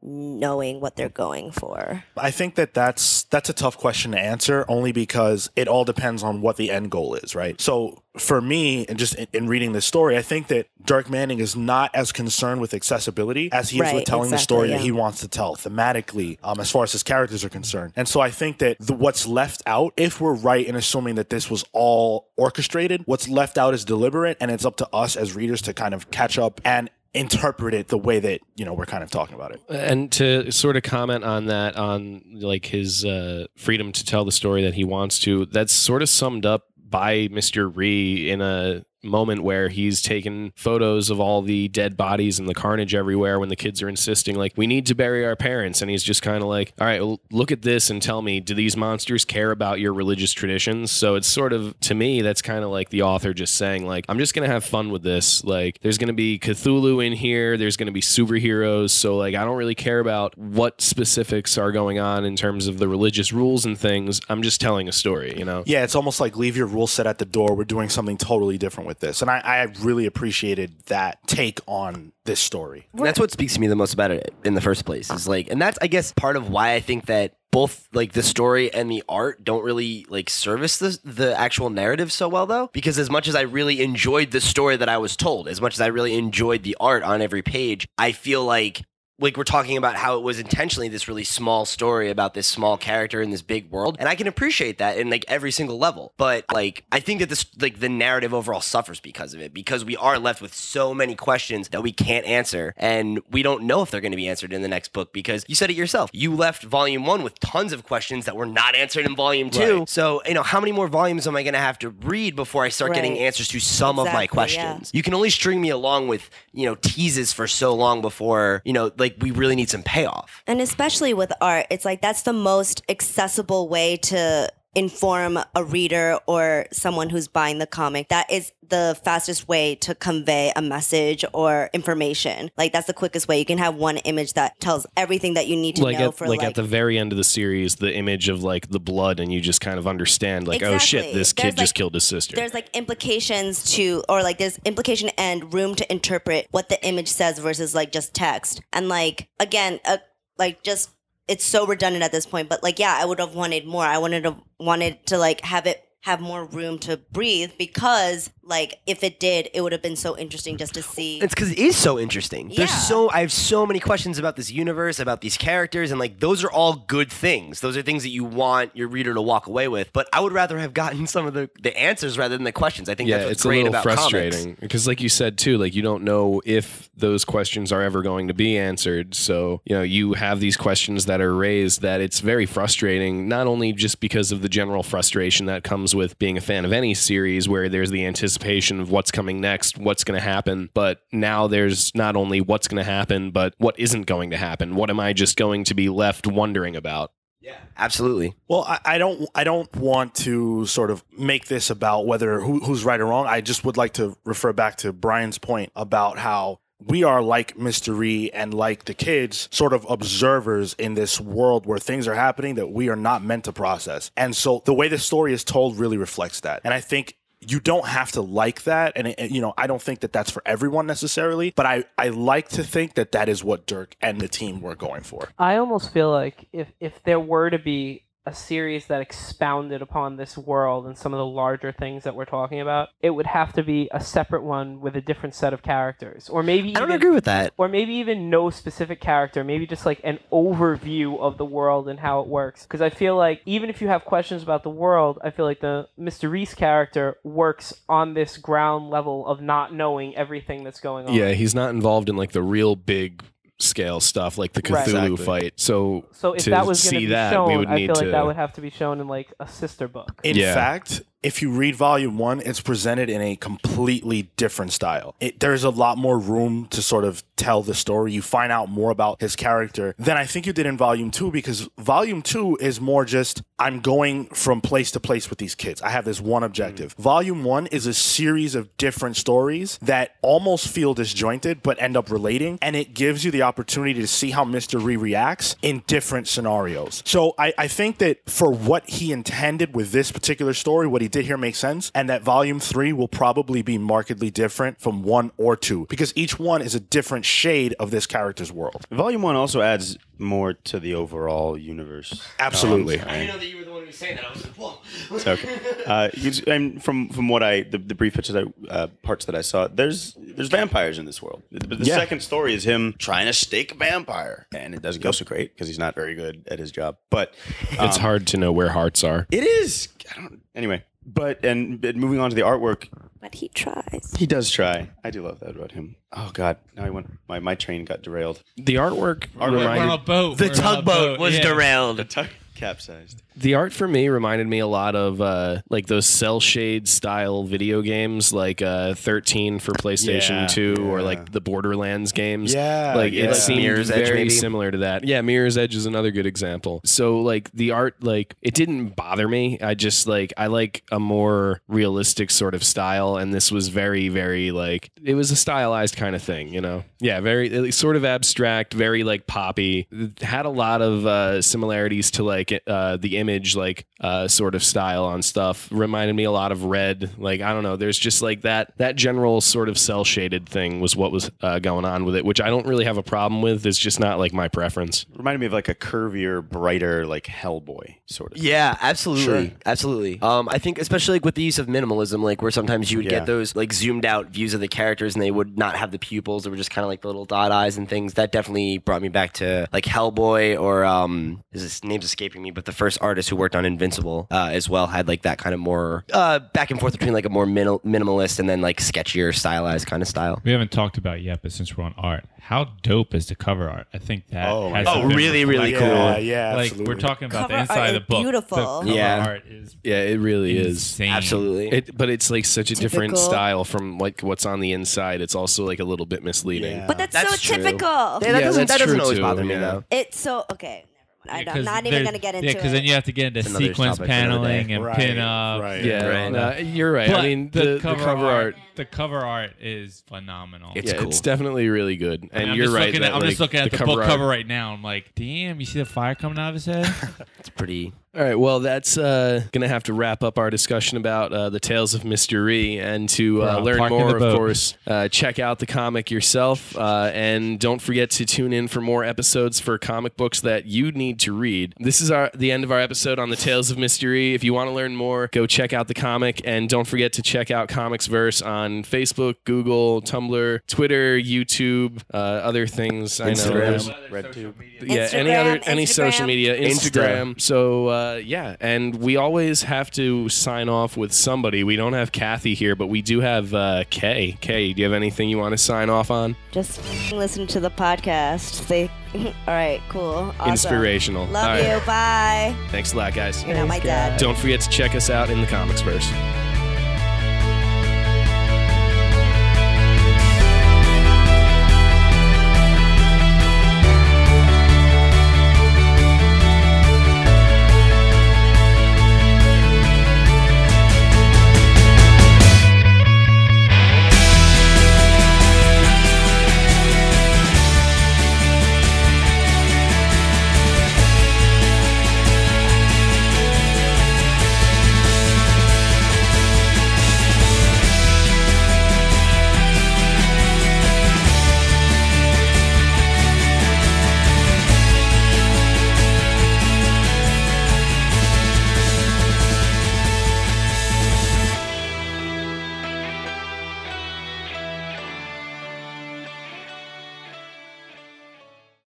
knowing what they're going for? I think that that's that's a tough question to answer only because it all depends on what the end goal is, right? So for me, and just in, in reading this story, I think that Dirk Manning is not as concerned with accessibility as he is Right, with telling the exactly, story that he wants to tell thematically, um, as far as his characters are concerned. And so I think that the, what's left out, if we're right in assuming that this was all orchestrated, what's left out is deliberate, and it's up to us as readers to kind of catch up and interpret it the way that you know we're kind of talking about it. And to sort of comment on that, on like his uh, freedom to tell the story that he wants to, that's sort of summed up by Mr. Rhee in a moment where he's taken photos of all the dead bodies and the carnage everywhere when the kids are insisting like we need to bury our parents. And he's just kind of like all right look at this and tell me do these monsters care about your religious traditions? So it's sort of to me that's kind of like the author just saying like i'm just gonna have fun with this. Like there's gonna be cthulhu in here. There's gonna be superheroes. So like i don't really care about what specifics are going on in terms of the religious rules and things. I'm just telling a story you know? Yeah, it's almost like leave your rule set at the door. We're doing something totally different with this. And I, I really appreciated that take on this story. And that's what speaks to me the most about it in the first place is like and that's i guess part of why i think that both like the story and the art don't really like service the the actual narrative so well though because as much as i really enjoyed the story that i was told as much as i really enjoyed the art on every page i feel like like we're talking about how it was intentionally this really small story about this small character in this big world and i can appreciate that in like every single level. But like i think that this like the narrative overall suffers because of it because we are left with so many questions that we can't answer and we don't know if they're going to be answered in the next book because you said it yourself. You left volume one with tons of questions that were not answered in volume two. Right. so you know how many more volumes am i going to have to read before i start getting answers to some of my Exactly, yeah. questions? You can only string me along with you know teases for so long before you know like we really need some payoff. And especially with art, it's like that's the most accessible way to inform a reader or someone who's buying the comic. That is the fastest way to convey a message or information. Like that's the quickest way. You can have one image that tells everything that you need to like know at, for like, like at the very end of the series the image of like the blood and you just kind of understand like oh shit Exactly. this kid There's, just like- killed his sister there's like implications to or like there's implication and room to interpret what the image says versus like just text and like again uh, like just it's so redundant at this point but like yeah i would have wanted more. I wanted to wanted to like have it have more room to breathe because like if it did, it would have been so interesting just to see. It's because it is so interesting. There's so I have so many questions about this universe, about these characters, and like those are all good things. Those are things that you want your reader to walk away with. But I would rather have gotten some of the, the answers rather than the questions. I think yeah, that's what's it's a great little about frustrating comics. because, like you said too, like you don't know if those questions are ever going to be answered. So you know, you have these questions that are raised that it's very frustrating. Not only just because of the general frustration that comes with being a fan of any series, where there's the anticipation of what's coming next, what's going to happen, but now there's not only what's going to happen, but what isn't going to happen. What am I just going to be left wondering about? Yeah, absolutely. Well, I, I don't. I don't want to sort of make this about whether who, who's right or wrong. I just would like to refer back to Brian's point about how we are like. E and like the kids, sort of observers in this world where things are happening that we are not meant to process. And so the way the story is told really reflects that. And I think you don't have to like that and, it, you know i don't think that that's for everyone necessarily but i i like to think that that is what dirk and the team were going for I almost feel like if if there were to be a series that expounded upon this world and some of the larger things that we're talking about, it would have to be a separate one with a different set of characters, or maybe I don't even, agree with that. or maybe even no specific character, maybe just like an overview of the world and how it works. Because I feel like even if you have questions about the world, I feel like the Mr. Rhee's character works on this ground level of not knowing everything that's going on. Yeah, he's not involved in like the real big scale stuff like the Cthulhu Right. Exactly. fight. So So if to that was see be that, shown, we would I need feel like to. that would have to be shown in like a sister book. In Yeah. fact, if you read volume one, it's presented in a completely different style. It, there's a lot more room to sort of tell the story. You find out more about his character than I think you did in volume two, because volume two is more just I'm going from place to place with these kids. I have this one objective. Mm. Volume one is a series of different stories that almost feel disjointed but end up relating, and it gives you the opportunity to see how Mr. Rhee reacts in different scenarios. So I, I think that for what he intended with this particular story, what he did here makes sense, and that volume three will probably be markedly different from one or two because each one is a different shade of this character's world. Volume one also adds more to the overall universe. Absolutely. Um, I didn't know that you were the one who was saying that. I was like, whoa. It's okay. Uh, you just- and from from what I the, the brief pictures I, uh, parts that I saw, there's there's vampires in this world. But the Yeah. second story is him trying to stake a vampire, and it doesn't go so great because he's not very good at his job. But it's um, hard to know where hearts are. It is. I don't. Anyway, but and, and moving on to the artwork, but he tries. he does try. I do love that about him. Oh God, now I went. My my train got derailed. The artwork We're, we're on a boat. The We're on a tugboat boat, was yeah. derailed. The tug capsized. The art for me reminded me a lot of uh, like those cel shade style video games, like uh, 13 for PlayStation Yeah, 2, or like the Borderlands games. Yeah, like yeah. it seemed Mirror's very maybe? similar to that. Yeah, Mirror's Edge is another good example. So like the art, like it didn't bother me. I just like I like a more realistic sort of style, and this was very very like it was a stylized kind of thing, you know. Yeah, very it was sort of abstract, very like poppy. It had a lot of uh, similarities to like uh, the image like uh, sort of style on stuff. Reminded me a lot of Red. Like I don't know. There's just like that that general sort of cel shaded thing was what was uh, going on with it, which I don't really have a problem with. It's just not like my preference. Reminded me of like a curvier, brighter, like Hellboy sort of. Yeah, absolutely, Sure. absolutely. Um, I think especially like with the use of minimalism, like where sometimes you would Yeah. get those like zoomed out views of the characters, and they would not have the pupils; they were just kind of like the little dot eyes and things. That definitely brought me back to like Hellboy or um, is his name's escaping me, but the first artist who worked on Invincible uh, as well had like that kind of more uh, back and forth between like a more minimal, minimalist and then like sketchier, stylized kind of style. We haven't talked about it yet, but since we're on art, how dope is the cover art? I think that Oh has God. been Oh, really, really reflected. cool. Yeah, yeah, Like absolutely. we're talking about Cover the inside art of the book. beautiful. The cover Yeah. art is Yeah, it really is. Absolutely. It, but it's like such a different style from like what's on the inside. It's also like a little bit misleading. Yeah. But that's, That's so true. typical. Yeah, that Yeah, doesn't, that's that doesn't true, always too, bother me yeah. though. It's so okay. Never mind. Yeah, I'm 'cause not even gonna get into Yeah, because then you have to get into sequence topic for another day. paneling and Right, pin up. right. Yeah, Right. no, you're right. But I mean, the, the cover, art, the cover art is phenomenal. It's yeah, cool. it's definitely really good. I And mean, I'm you're right. Looking that, at, I'm just looking at the, cover book art- cover right now. I'm like, damn, you see the fire coming out of his head? It's pretty All right, well, that's uh, going to have to wrap up our discussion about uh, the Tales of Mister Rhee. And to uh, We're learn more, of course, uh, check out the comic yourself. Uh, and don't forget to tune in for more episodes for comic books that you need to read. This is our the end of our episode on the Tales of Mister Rhee. If you want to learn more, go check out the comic. And don't forget to check out ComicsVerse on Facebook, Google, Tumblr, Twitter, YouTube, uh, other things. I know. There's- Instagram, RedTube. yeah any other Instagram, any social media Insta. instagram so uh, yeah and we always have to sign off with somebody we don't have kathy here but we do have uh, kay kay do you have anything you want to sign off on Just listen to the podcast. They, all right, cool, awesome. inspirational Love All right. you. Bye. thanks a lot guys You're not my dad. don't forget to check us out in the ComicsVerse